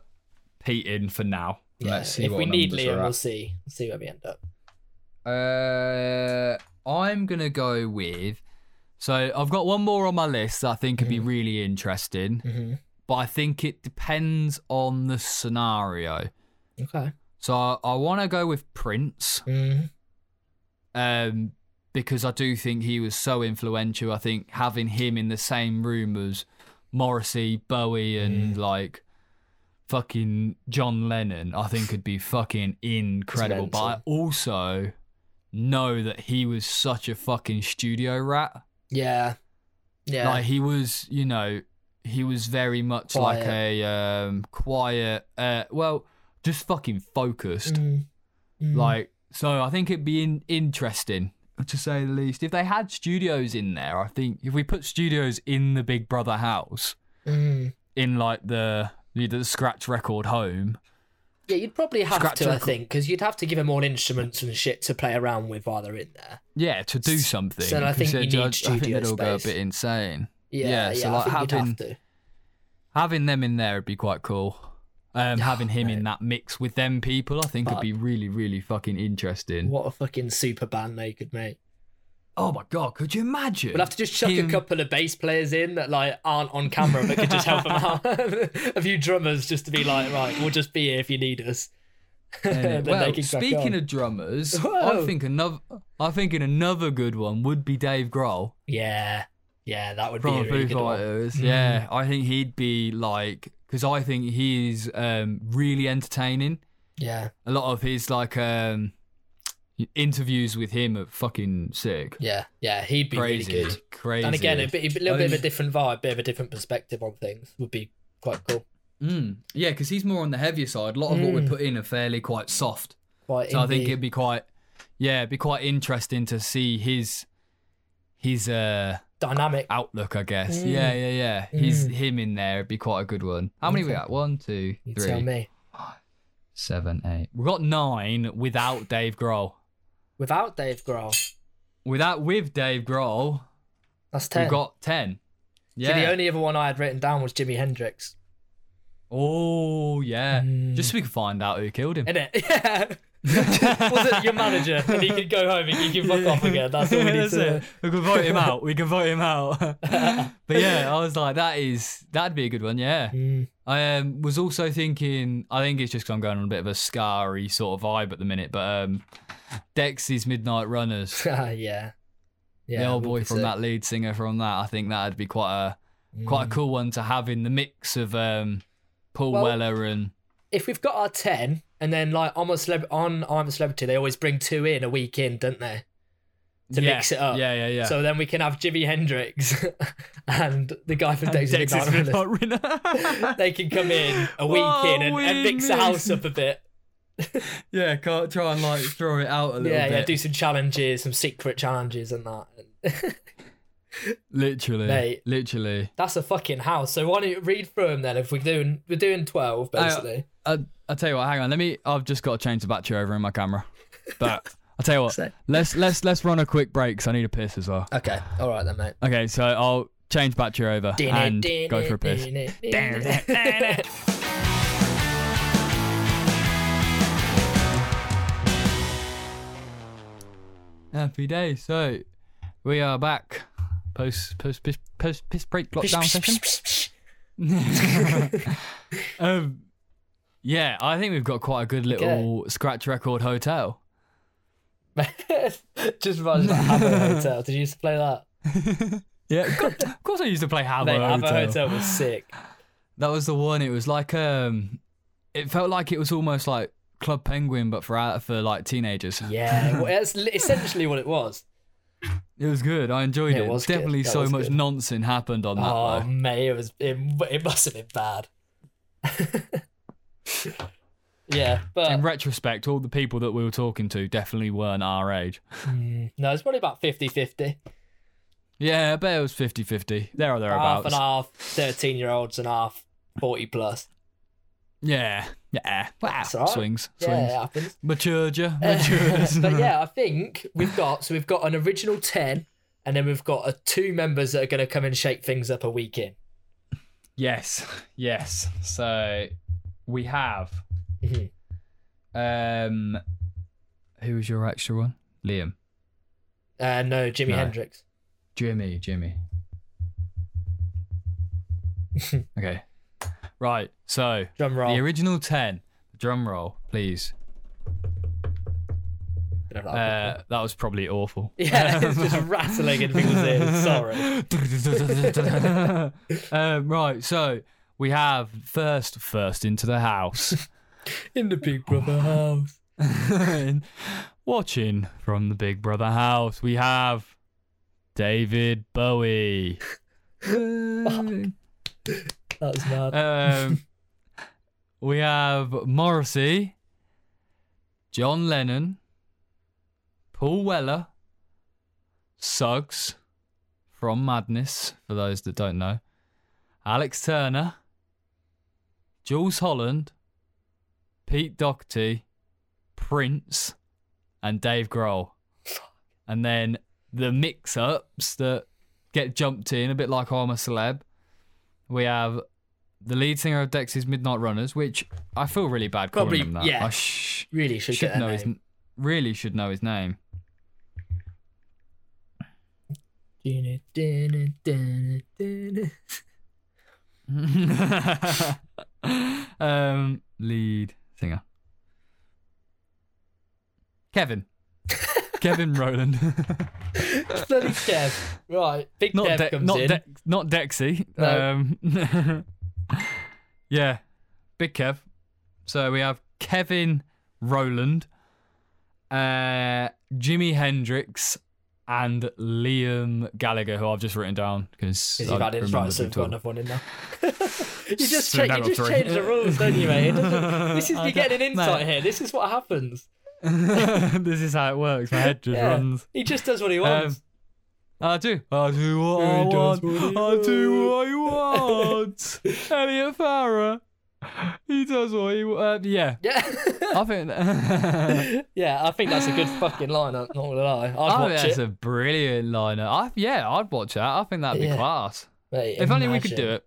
Pete in for now. Yeah, Let's see if what we need Liam, we'll see. We'll see where we end up. Uh, I'm gonna go with. So I've got one more on my list that I think could be Mm-hmm. really interesting, hmm but I think it depends on the scenario. Okay. So I, I want to go with Prince. Mm. um, because I do think he was so influential. I think having him in the same room as Morrissey, Bowie, and like fucking John Lennon, I think could be fucking incredible. But I also know that he was such a fucking studio rat. Yeah. Yeah. Like he was, you know, he was very much like a um, quiet, uh, well, just fucking focused. Mm. Mm. Like, so I think it'd be in- interesting to say the least. If they had studios in there, I think if we put studios in the Big Brother house, Mm. in like the the, the scratch record home, Yeah, you'd probably have Scratch to, I think, because you'd have to give them all instruments and shit to play around with while they're in there. yeah, to do something. So I think you because need I- I think studio they'd all go a bit insane. Yeah, Yeah, yeah. so, I like, think you'd having- have to. Having them in there would be quite cool. Um, having him in that mix with them people, I think would be really, really fucking interesting. What a fucking super band they could make. Oh my god, could you imagine? We'll have to just chuck Him- a couple of bass players in that like aren't on camera but could just help them out. a few drummers just to be like, right, we'll just be here if you need us. Innit? Then they well, speaking of drummers, I think another, I think in another good one would be Dave Grohl Yeah, yeah, that would be a really Foo good one. Fighters. Mm. Yeah, I think he'd be like because I think he's um, really entertaining. Yeah, A lot of his like um, interviews with him are fucking sick. yeah, yeah. He'd be Crazy, really good. crazy. And again, a, bit, a little bit of a different vibe, bit of a different perspective on things would be quite cool. Mm, yeah, because he's more on the heavier side. A lot of what we Mm. put in are fairly quite soft. Quite So I think it'd be quite, yeah, it'd be quite interesting to see his, his uh dynamic. outlook. I guess. Mm. Yeah, yeah, yeah. He's Mm. him in there. It'd be quite a good one. How many we got? One, two, You three, tell me. seven, eight. We've got nine without Dave Grohl. Without Dave Grohl, Without with Dave Grohl, that's ten. we've got ten. Yeah. the only other one I had written down was Jimi Hendrix. oh yeah. Mm. Just so we can find out who killed him. Innit? Yeah. was it your manager? And he could go home and he can fuck off again. That's all we need to it. We can vote him out. We can vote him out. but yeah, I was like, that is that'd be a good one. Yeah. Mm. I um, was also thinking. I think it's just 'cause I'm going on a bit of a scary sort of vibe at the minute. But um, Dexys Midnight Runners, yeah. Yeah. the old boy from sick. that lead singer from that, I think that'd be quite a quite a Mm. cool one to have in the mix of um, Paul Well- Weller and If we've got our ten, and then like I'm a celeb on I'm a celebrity, they always bring two in a week in, don't they? To yeah, mix it up. Yeah, yeah, yeah. So then we can have Jimi Hendrix and the guy from Days of Runners. They can come in a week in and, and mix the house up a bit. yeah, can't try and like throw it out a little Yeah, bit. yeah, do some challenges, some secret challenges and that. literally, Mate. literally. That's a fucking house. So why don't you read through them then? If we're doing we're doing twelve basically. I, I'll tell you what. Hang on. Let me. I've just got to change the battery over in my camera. But I'll tell you what. So- Let's let's let's run a quick break. Cause I need a piss as well. Okay, all right then, mate. Okay, so I'll change battery over and go for a piss. Happy day. So we are back. Post post piss post piss break lockdown session. um, yeah, I think we've got quite a good little scratch record hotel. Just me Habbo Hotel. Did you used to play that? Yeah, of course- of course I used to play Habbo Mate, Habbo Hotel. Hotel was sick. That was the one. It was like um, it felt like it was almost like Club Penguin, but for for like teenagers. Yeah, well, that's essentially what it was. It was good. I enjoyed it. it was. Definitely That so was much good. nonsense happened on that. Oh though. mate, it was it, it must have been bad. yeah, but In retrospect, all the people that we were talking to definitely weren't our age. no, it's probably about 50-50. Yeah, I bet it was 50-50. There or Half thereabouts. and half, thirteen year olds and half forty plus. Yeah, yeah. Wow. All right. Swings, Yeah, swings. it happens. Matured ya, matured. but yeah, I think we've got so we've got an original ten, and then we've got uh, two members that are going to come and shake things up a week in. Yes, yes. So we have. Mhm. Um, who was your extra one? Liam, Uh, no, Jimi No. Hendrix. Jimmy, Jimmy. okay, right. So Drum roll. the original ten. Drum roll, please. Uh, that was probably awful. yeah, it's just rattling in people's ears. Sorry. um, right, so we have first, first into the house. In the Big Brother house. Watching from the Big Brother house, we have David Bowie. That was mad. um, we have Morrissey, John Lennon, Paul Weller, Suggs from Madness, for those that don't know. Alex Turner, Jools Holland, Pete Doherty, Prince, and Dave Grohl. And then the mix ups that get jumped in, a bit like I'm a Celeb. We have the lead singer of Dexys Midnight Runners, which I feel really bad calling Probably, him that. yeah. I sh- Really should, should know his name. really should know his name. um, lead singer. Kevin. Kevin Rowland. Bloody Kev. Right, big not Kev De- comes not in. De- not Dexy. No. Um, yeah, big Kev. So we have Kevin Rowland, uh, Jimi Hendrix, and Liam Gallagher, who I've just written down because you've added right, so we've got another one in now. You just, So cha- you just change the rules, don't you, mate? This is you're getting an insight here. This is what happens. this is how it works. My head just Yeah. runs. He just does what he um, wants. I do. I do what Yeah, I want. what he I do what I want. Elliot Farah. He does what he wants. Uh, yeah. yeah. I think. yeah, I think that's a good fucking lineup. Not gonna lie, I'd I watch think that's it. a brilliant liner. I, yeah, I'd watch that. I think that'd be Yeah. class. Mate, If only we could do it.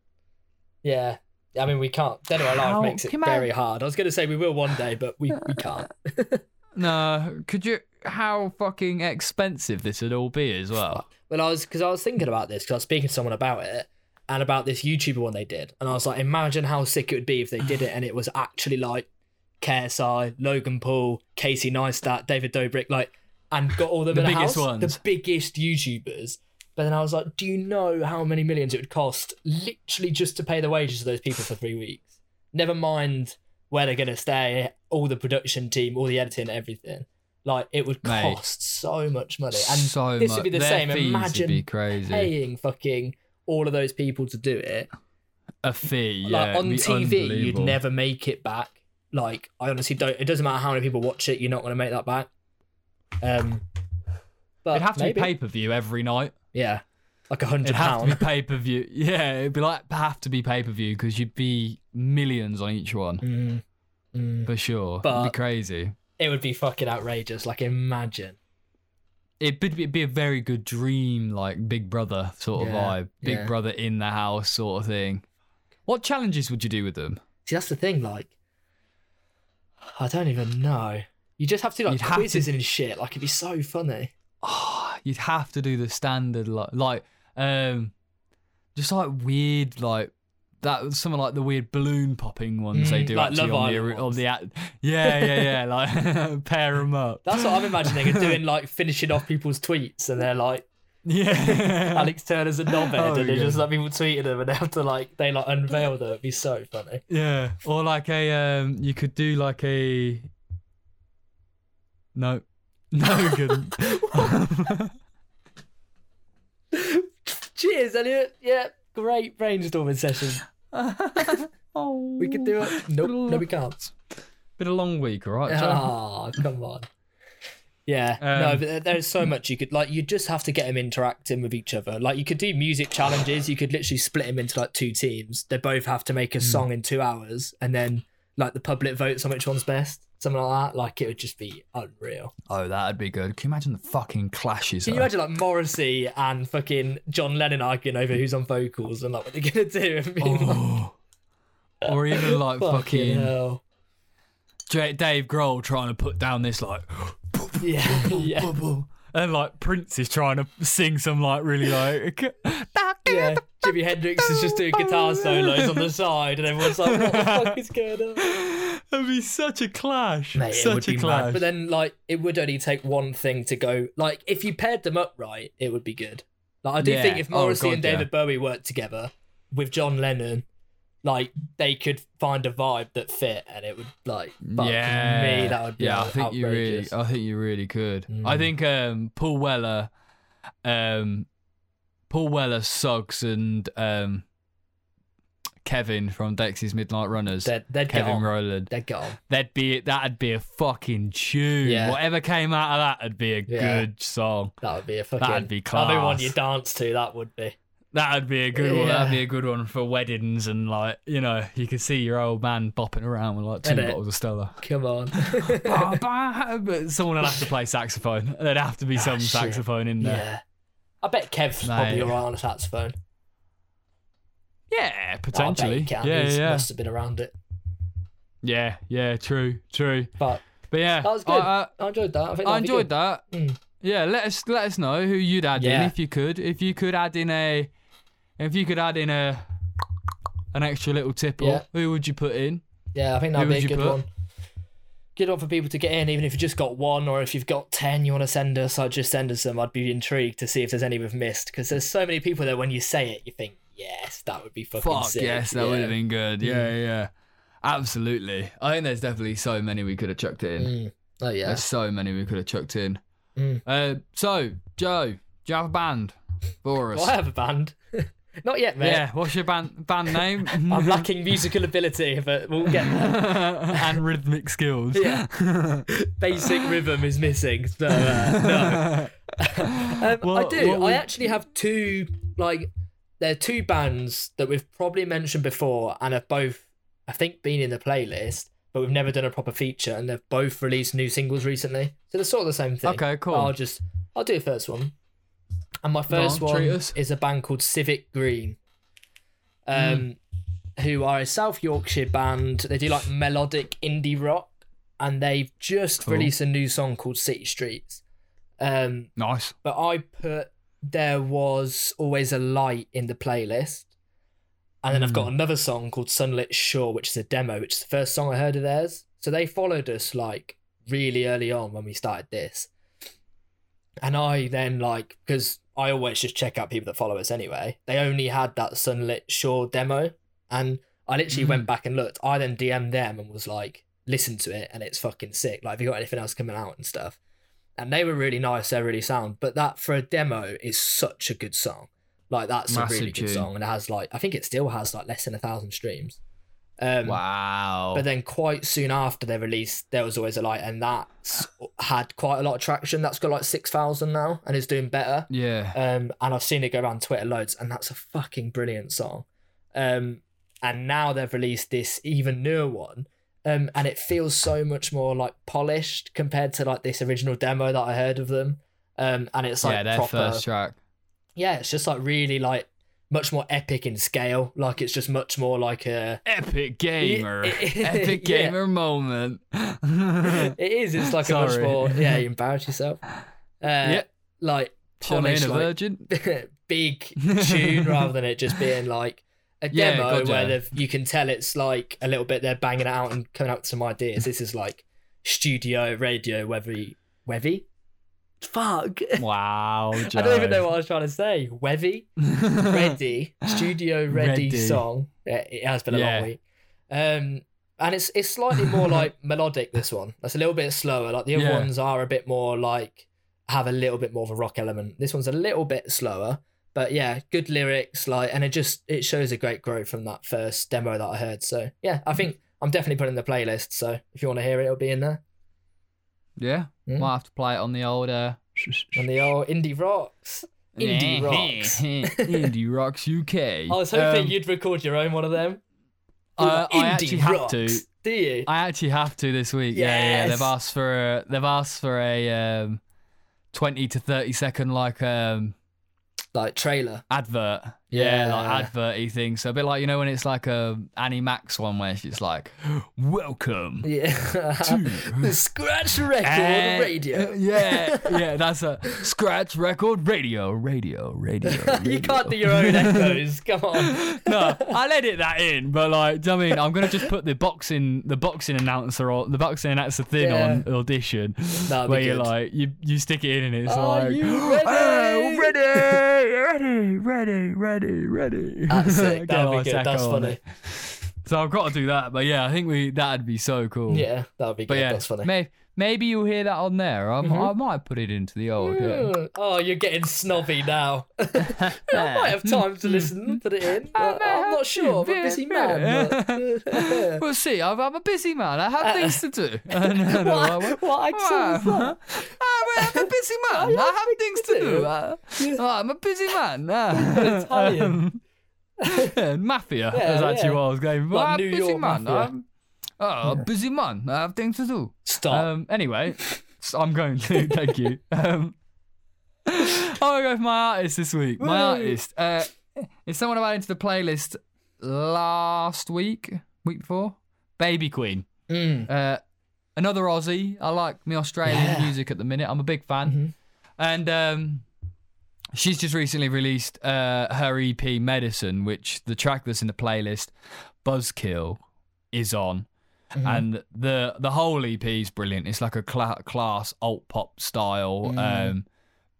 Yeah. I mean, we can't. Dead or Alive How- makes it can I- very hard. I was going to say we will one day, but we, we can't. No, could you? How fucking expensive this would all be as well. Well, I was because I was thinking about this because I was speaking to someone about it and about this YouTuber one they did, and I was like, imagine how sick it would be if they did it and it was actually like KSI, Logan Paul, Casey Neistat, David Dobrik, like, and got all them The in a biggest house, ones. the biggest YouTubers. But then I was like, do you know how many millions it would cost literally just to pay the wages of those people for three weeks? Never mind where they're gonna stay, all the production team, all the editing, everything. Like it would Mate. cost so much money, and so this would be the Their same. Imagine paying fucking all of those people to do it. A fee, yeah. on TV, you'd never make it back. Like I honestly don't. It doesn't matter how many people watch it, you're not going to make that back. Um, but It'd have to maybe. be pay per view every night. Yeah, like a hundred pound. It'd have to be pay per view. Yeah, it'd be like have to be pay per view because you'd be millions on each one Mm, mm. for sure. it'd But- be crazy. It would be fucking outrageous. Like imagine. It'd be, it'd be a very good dream, like Big Brother sort of Yeah, vibe. Big yeah. Brother in the house sort of thing. What challenges would you do with them? See, that's the thing. Like, I don't even know. You just have to do like You'd have to- quizzes and shit. Like it'd be so funny. Oh, you'd have to do the standard like like um just like weird like that something like the weird balloon popping ones they Mm, do like actually Love on the, Island ori- on the act- yeah yeah yeah like pair them up That's what I'm imagining. Are doing like finishing off people's tweets, and they're like. yeah Alex Turner's a knobhead, Oh, and they yeah. just let people tweeting them, and they have to like they like unveil them. It'd be so funny. yeah or like a um you could do like a no no you couldn't Cheers, Elliot. Yeah, great brainstorming session. oh We could do it. Nope, no, we can't. been a long week all right Joe? Ah, come on. Yeah, no, Um, but there's so much you could like. You just have to get them interacting with each other. Like you could do music challenges. You could literally split them into like two teams. They both have to make a song in two hours, and then like the public votes on which one's best. Something like that. Like it would just be unreal. oh that'd be good can you imagine the fucking clashes Can you though? imagine like Morrissey and fucking John Lennon arguing over who's on vocals and like what they're gonna do? And being oh. like, Oh. or even like fucking fucking. J- Dave Grohl trying to put down this like, Yeah, yeah, and like Prince is trying to sing some like really like, yeah. Jimi Hendrix is just doing guitar solos on the side, and everyone's like, "What the fuck is going on?" That'd be such a clash. Mate, it such would a be clash. mad. But then, like, it would only take one thing to go. Like, if you paired them up right, it would be good. Like, I do Yeah. think if Oh, Morrissey God, and David Bowie worked together with John Lennon, like, they could find a vibe that fit, and it would like, fuck yeah, me, that would be yeah. I out- think you really. I think you really could. I Mm. think um, Paul Weller, um, Paul Weller, Suggs, and um, Kevin from Dexys Midnight Runners, They'd, they'd Kevin. Rowland. They'd get on. That'd be that'd be a fucking tune. Yeah. Whatever came out of that would be a Yeah. good song. That would be a fucking. That'd be That'd be one you dance to. That would be. That'd be a good one. That'd be a good one for weddings and like you know you could see your old man bopping around with like two bottles of Stella. Come on. But someone would have to play saxophone. There'd have to be some Ah, shit. saxophone in there. yeah. I bet Kev's Mate. probably alright on a saxophone. Yeah, potentially. can. Yeah, He's yeah, must have been around it. yeah, yeah. True, true. But But yeah, that was good. I, I enjoyed that. I, think I, I that'd be enjoyed that. Mm. Yeah, let us let us know who you'd add in if you could. If you could add in a, if you could add in a, an extra little tipple, Yeah. who would you put in? Yeah, I think that'd be a good put? one. Good one for people to get in, even if you've just got one, or if you've got ten, you want to send us. I'd just send us some. I'd be intrigued to see if there's any we've missed, because there's so many people that when you say it, you think, yes, that would be fucking Fuck sick. yes, that yeah. Mm. would have been good. Yeah, yeah, absolutely. I think there's definitely so many we could have chucked in. Mm. Oh yeah. There's so many we could have chucked in. Mm. Uh, so Joe, do you have a band for us? Well, I have a band. Not yet, mate. yeah, what's your band band name? I'm lacking musical ability, but we'll get there. and rhythmic skills. Yeah. Basic rhythm is missing. So, uh, no. Um, I do. would- I actually have two like there are two bands that we've probably mentioned before and have both I think been in the playlist, but we've never done a proper feature and they've both released new singles recently. So they're sort of the same thing. Okay, cool. I'll just I'll do the first one. And my on, first one is a band called Civic Green. Um who are a South Yorkshire band. They do like melodic indie rock and they've just Cool. released a new song called City Streets. Um Nice. but I put there was always a light in the playlist. And then I've Hmm. got another song called Sunlit Shore, which is a demo, which is the first song I heard of theirs. So they followed us like really early on when we started this. And I then like because I always just check out people that follow us anyway. They only had that Sunlit Shore demo. And I literally Mm. went back and looked. I then DM'd them and was like, listen to it and it's fucking sick. Like, have you got anything else coming out and stuff? And they were really nice. They're really sound. But that for a demo is such a good song. Like that's a Massive really good song, and it has like I think it still has like less than a thousand streams. Um, Wow. But then quite soon after their release, there was always a light, and that's had quite a lot of traction. That's got like six thousand now, and is doing better. yeah. Um, and I've seen it go around Twitter loads, and that's a fucking brilliant song. Um, and now they've released this even newer one, um, and it feels so much more like polished compared to like this original demo that I heard of them. Um, and it's like yeah, their proper, first track. yeah, it's just like really like much more epic in scale. Like it's just much more like a. Epic gamer. Epic gamer moment. It is. It's like a much more. Yeah, you embarrass yourself. Uh, Yeah. Like polished, like, virgin. big tune rather than it just being like a Yeah, demo gotcha. where you can tell it's like a little bit they're banging it out and coming up with some ideas. This is like studio radio, wevy, wevy. Fuck. Wow. I don't even know what I was trying to say. Wevy, ready, studio ready, Ready. song. Yeah, it has been a Yeah. long week. Um, and it's it's slightly more like melodic. This one, that's a little bit slower. Like the other Yeah. ones are a bit more like have a little bit more of a rock element. This one's a little bit slower, but yeah, good lyrics. Like, and it just it shows a great growth from that first demo that I heard. So yeah, I think I'm definitely putting in the playlist. So if you want to hear it, it'll be in there. Yeah. Mm. Might have to play it on the old. Uh... And the old indie rocks. Indie rocks. Indie rocks UK. I was hoping Um, you'd record your own one of them. I- I actually have to. rocks, Do you? I actually have to this week. Yeah, yeah. They've asked for a, they've asked for a um, twenty to thirty second like um like trailer. advert. Yeah, Yeah. like advert-y thing. So a bit like you know when it's like a Annie Mac one where she's like, "Welcome." Yeah. the Scratch Record And- Radio. uh, yeah, yeah, that's a scratch record radio, radio, radio. you can't do your own echoes. Come on. no, I'll edit that in, but like, do you know I mean, I'm gonna just put the boxing, the boxing announcer or the boxing announcer thing Yeah. on audition, That'd where you're like, you you stick it in and it's Are like, you ready? "Oh, ready, ready, ready, ready, ready. Ah, That's sick. Get a That'd be good. That's funny. it. So I've got to do that. But yeah, I think we that'd be so cool. Yeah, that would be But good. yeah, That's funny. may, maybe you'll hear that on there. I, I might put it into the old. uh, Mm. Oh, you're getting snobby now. I might have time to listen, put it in. but I'm not sure. I'm a busy man. but- we'll see. I'm, I'm a busy man. I have things to do. no, no, I won't- what, what accent was that? Well, I'm a busy man. I have things to do. Uh, oh, I'm a busy man. Uh, Italian. um, mafia Yeah, is actually yeah. what I was going for. Like I'm a New busy York man. mafia. I'm, oh, a busy man. I have things to do. Stop. Um, anyway, so I'm going to. Thank you. Um, I'm going to go for my artist this week. My artist. Uh, it's someone I added to the playlist last week, week before. Baby Queen. Mm. Uh, another Aussie. I like me Australian Yeah. music at the minute. I'm a big fan. Mhm. And um, she's just recently released uh, her EP Medicine, which the track that's in the playlist, Buzzkill, is on. Mm-hmm. And the the whole EP is brilliant. It's like a cla- class alt pop style, Mm. um,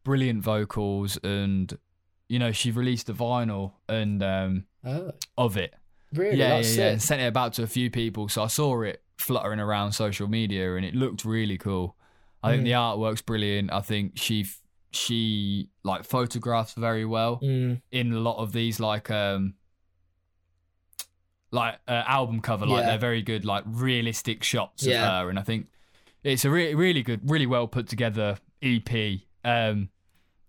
brilliant vocals, and you know she released a vinyl and um, Oh, of it. really? Yeah, yeah, That's yeah. And sent it about to a few people. So I saw it fluttering around social media and it looked really cool. I think Mm. the artwork's brilliant. I think she she like photographs very well Mm. in a lot of these like um like uh, album cover like Yeah. they're very good like realistic shots of her and I think it's a really really good really well put together EP um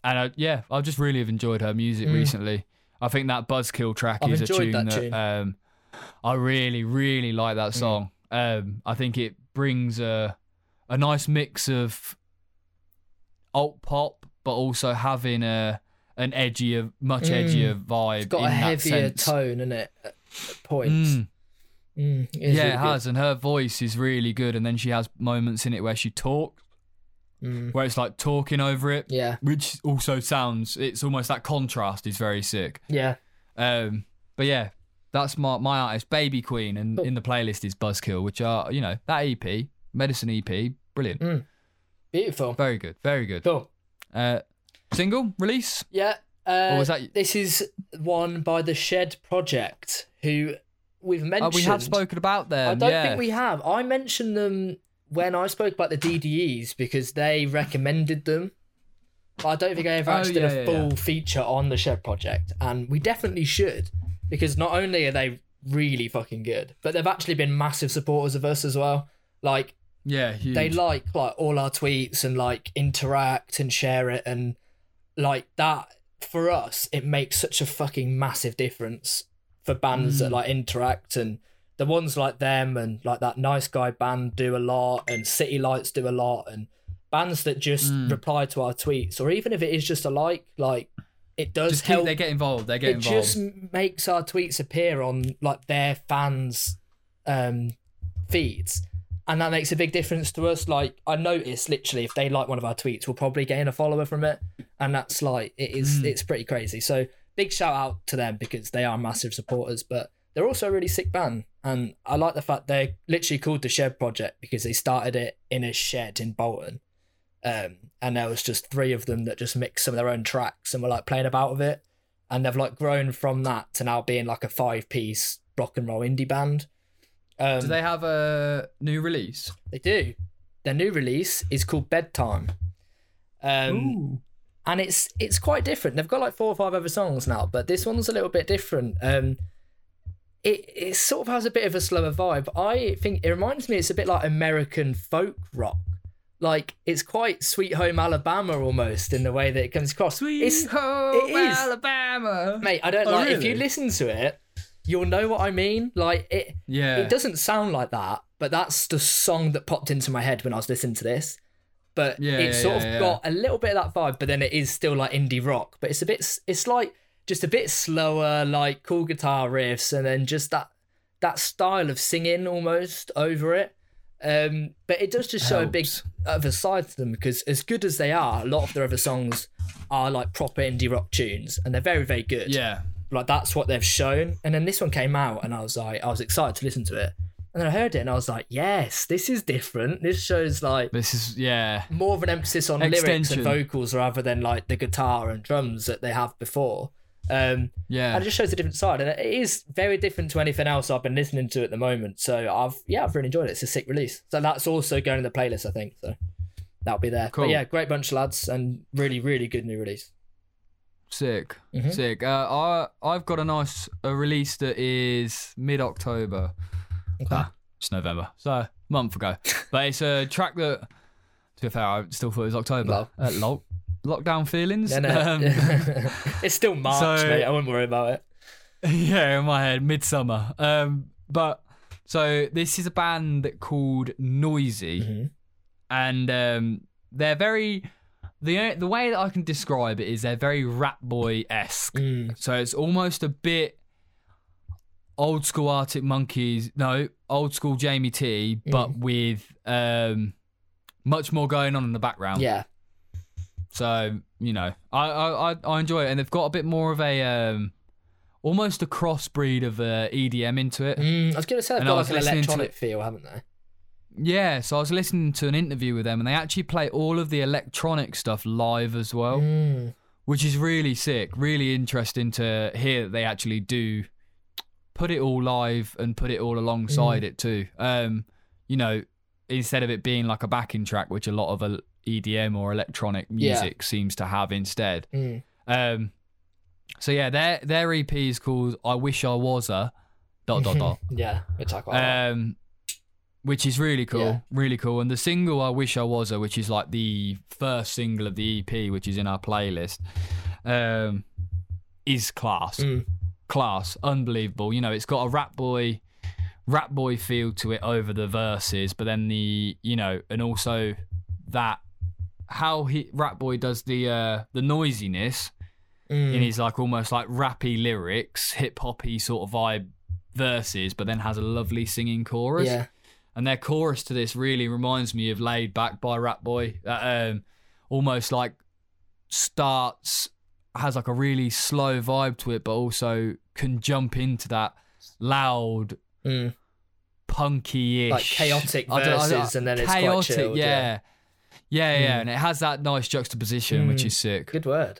and I, yeah I just really have enjoyed her music Mm. recently I think that Buzzkill track I've is a tune that that, tune. um I really really like that Mm. song um I think it brings a a nice mix of alt pop but also having a an edgier much Mm. edgier vibe It's got in a heavier tone in it points. Mm. Mm, Yeah, really it has, and her voice is really good. And then she has moments in it where she talks. Mm, where it's like talking over it, yeah, which also sounds. It's almost that contrast is very sick. yeah. Um, but yeah, that's my my artist, Baby Queen, and Cool. in the playlist is Buzzkill, which are you know that EP, Medicine EP, brilliant, Mm. Beautiful. very good, very good. Cool. Uh, single release. Yeah. Uh, Or was that- This is one by the Shed Project, who we've mentioned. Oh, we have spoken about them. I don't yeah. think we have. I mentioned them when I spoke about the DDEs because they recommended them. But I don't think I ever Oh, actually yeah, did a full yeah. feature on the Shed Project, and we definitely should because not only are they really fucking good, but they've actually been massive supporters of us as well. Like Yeah, huge. they like like all our tweets and like interact and share it and like that for us it makes such a fucking massive difference for bands Mm. that like interact and the ones like them and like that nice guy band do a lot and city lights do a lot and bands that just Mm. reply to our tweets or even if it is just a like like it does just keep, help they get involved. They get it involved. just makes our tweets appear on like their fans um feeds and that makes a big difference to us. Like i notice literally if they like one of our tweets we'll probably gain a follower from it. And that's like it is Mm. it's pretty crazy. So big shout out to them because they are massive supporters but they're also a really sick band. And i like the fact they're literally called the shed project because they started it in a shed in bolton. Um, and there was just three of them that just mixed some of their own tracks and were like playing about with it. And they've like grown from that to now being like a five piece rock and roll indie band um, Do they have a new release? they do. Their new release is called bedtime. Um, and it's it's quite different. They've got like four or five other songs now but this one's a little bit different. Um, it, it sort of has a bit of a slower vibe. I think it reminds me it's a bit like american folk rock. Like it's quite sweet home alabama almost in the way that it comes across. Sweet it's, home. Alabama. mate i don't Oh, like if you listen to it you'll know what i mean? Like it Yeah. it doesn't sound like that but that's the song that popped into my head when i was listening to this. But Yeah, it's yeah, sort yeah, of got a little bit of that vibe but then it is still like indie rock. But it's a bit it's like just a bit slower like cool guitar riffs and then just that that style of singing almost over it. Um but it does just show a big other side to them because as good as they are a lot of their other songs are like proper indie rock tunes and they're very very good. Yeah. Like that's what they've shown. And then this one came out, and I was like, I was excited to listen to it. And then I heard it, and I was like, yes, this is different. This shows like This is yeah. more of an emphasis on lyrics and vocals rather than like the guitar and drums that they have before. Um, Yeah. and it just shows a different side, and it is very different to anything else I've been listening to at the moment. So I've yeah, I've really enjoyed it. It's a sick release. So that's also going in the playlist, I think. So that'll be there. Cool. But yeah, great bunch of lads, and really, really good new release. Sick, Mhm. sick. Uh, I I've got a nice a release that is mid October. Okay. Ah, it's November, so a month ago. but it's a track that, to be fair, I still thought it was October. Lol. Uh, lol. Lockdown feelings. Yeah, no, Um, it's still March, so- mate. I wouldn't worry about it. yeah, in my head, midsummer. Um, but so this is a band called Noisy, Mhm. and um, they're very the the way that I can describe it is they're very Rat Boy esque. Mm. So it's almost a bit old school Arctic Monkeys, no, old school Jamie T, but with um, much more going on in the background. Yeah. So you know, I, I I enjoy it, and they've got a bit more of a um, almost a crossbreed of uh, EDM into it. Mm, I was going to say they've And got like an electronic feel, haven't they? Yeah, so I was listening to an interview with them, and they actually play all of the electronic stuff live as well, Mm. which is really sick. Really interesting to hear that they actually do put it all live and put it all alongside it too. Um, you know, instead of it being like a backing track, which a lot of EDM or electronic Yeah. music seems to have instead. Mm. Um, so yeah, their their EP is called "I Wish I Was a dot dot dot." Yeah, it's like. um, which is really cool, Yeah. really cool. And the single "I Wish I Was a," which is like the first single of the EP, which is in our playlist, um, is class, Mm. class, unbelievable. You know, it's got a Rat Boy, Rat Boy feel to it over the verses, but then the you know, and also that how he Rat Boy does the uh the noisiness Mm. in his like almost like rappy lyrics, hip hoppy sort of vibe verses, but then has a lovely singing chorus. yeah. And their chorus to this really reminds me of Laid Back by Rat Boy. That um, almost like starts has like a really slow vibe to it, but also can jump into that loud, Mm. punky-ish, Like chaotic I don't- I don't- verses and then it's quite chilled, yeah. yeah. Yeah, yeah, Mm. and it has that nice juxtaposition, which Mm. is sick. Good word.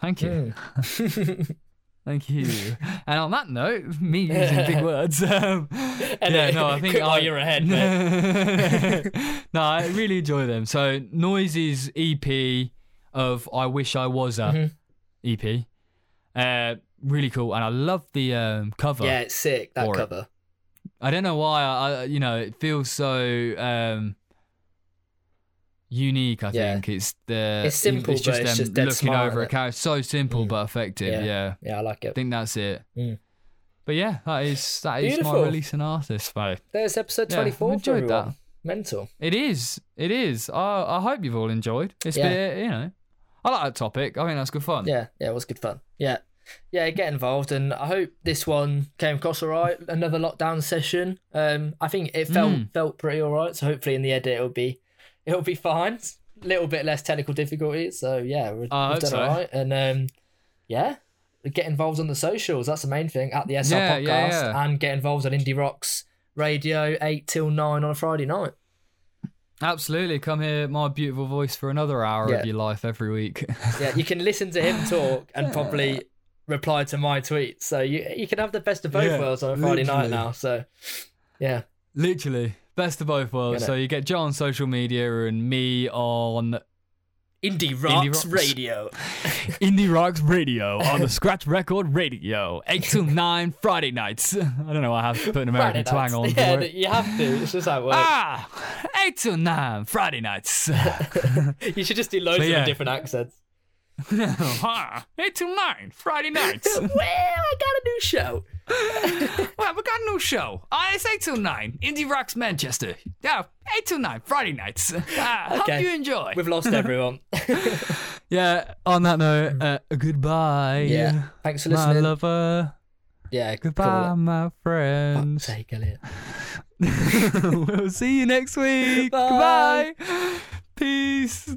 Thank you. Mm. Thank you. and on that note, me using big words. Um, yeah, no, I think while you're ahead, no, I really enjoy them. So Noises EP of "I Wish I Was a" Mhm. EP, uh, really cool, and I love the um, cover. Yeah, it's sick that For it. cover. I don't know why. I, I you know it feels so um, unique. I Yeah. think it's the It's simple, It's just but it's just looking over a character. So simple Mm. but effective. Yeah. yeah. Yeah, I like it. I think that's it. Mm. But yeah, that is that is Beautiful. my release and artist, mate. There's episode 24 for enjoyed everyone. that. Mental. It is. It is. I I hope you've all enjoyed. It's Yeah. been, you know, I like that topic. I think that's good fun. Yeah, yeah, it was good fun. Yeah. Yeah, get involved and I hope this one came across alright. Another lockdown session. Um I think it felt Mm. felt pretty alright, so hopefully in the edit it'll be it'll be fine. Little bit less technical difficulties. So yeah, we've, I we've done so. alright. And um yeah. Get involved on the socials, that's the main thing, at the SR Yeah, podcast yeah, yeah. and get involved on Indie Rocks Radio eight till nine on a Friday night. Absolutely. Come hear my beautiful voice for another hour Yeah. of your life every week. Yeah, you can listen to him talk and probably reply to my tweets. So you you can have the best of both Yeah, worlds on a Friday night now. So yeah, Literally. Best of both worlds. So you get Joe on social media and me on Indie Rocks, Rocks. Radio. Indie Rocks Radio on the Scratch Record Radio. 8 to 9 Friday nights. I don't know why I have to put an American Friday twang nights. on Yeah, for it. you have to. It's just how it works. Ah, 8 to 9 Friday nights. you should just do loads But of yeah. different accents. Ah, 8 to 9 Friday nights. well, I got a new show. Well, we got a new show. Uh, it's 8 to 9 Indie Rocks Manchester. Yeah, 8 to 9 Friday nights. Ah, Okay. Hope you enjoy. We've lost everyone. yeah, on that note, uh, goodbye. yeah. Thanks for listening. My listening. lover. yeah. Goodbye, my Cool. friends. Fuck's sake, Elliot. we'll see you next week. Bye. Goodbye. Peace.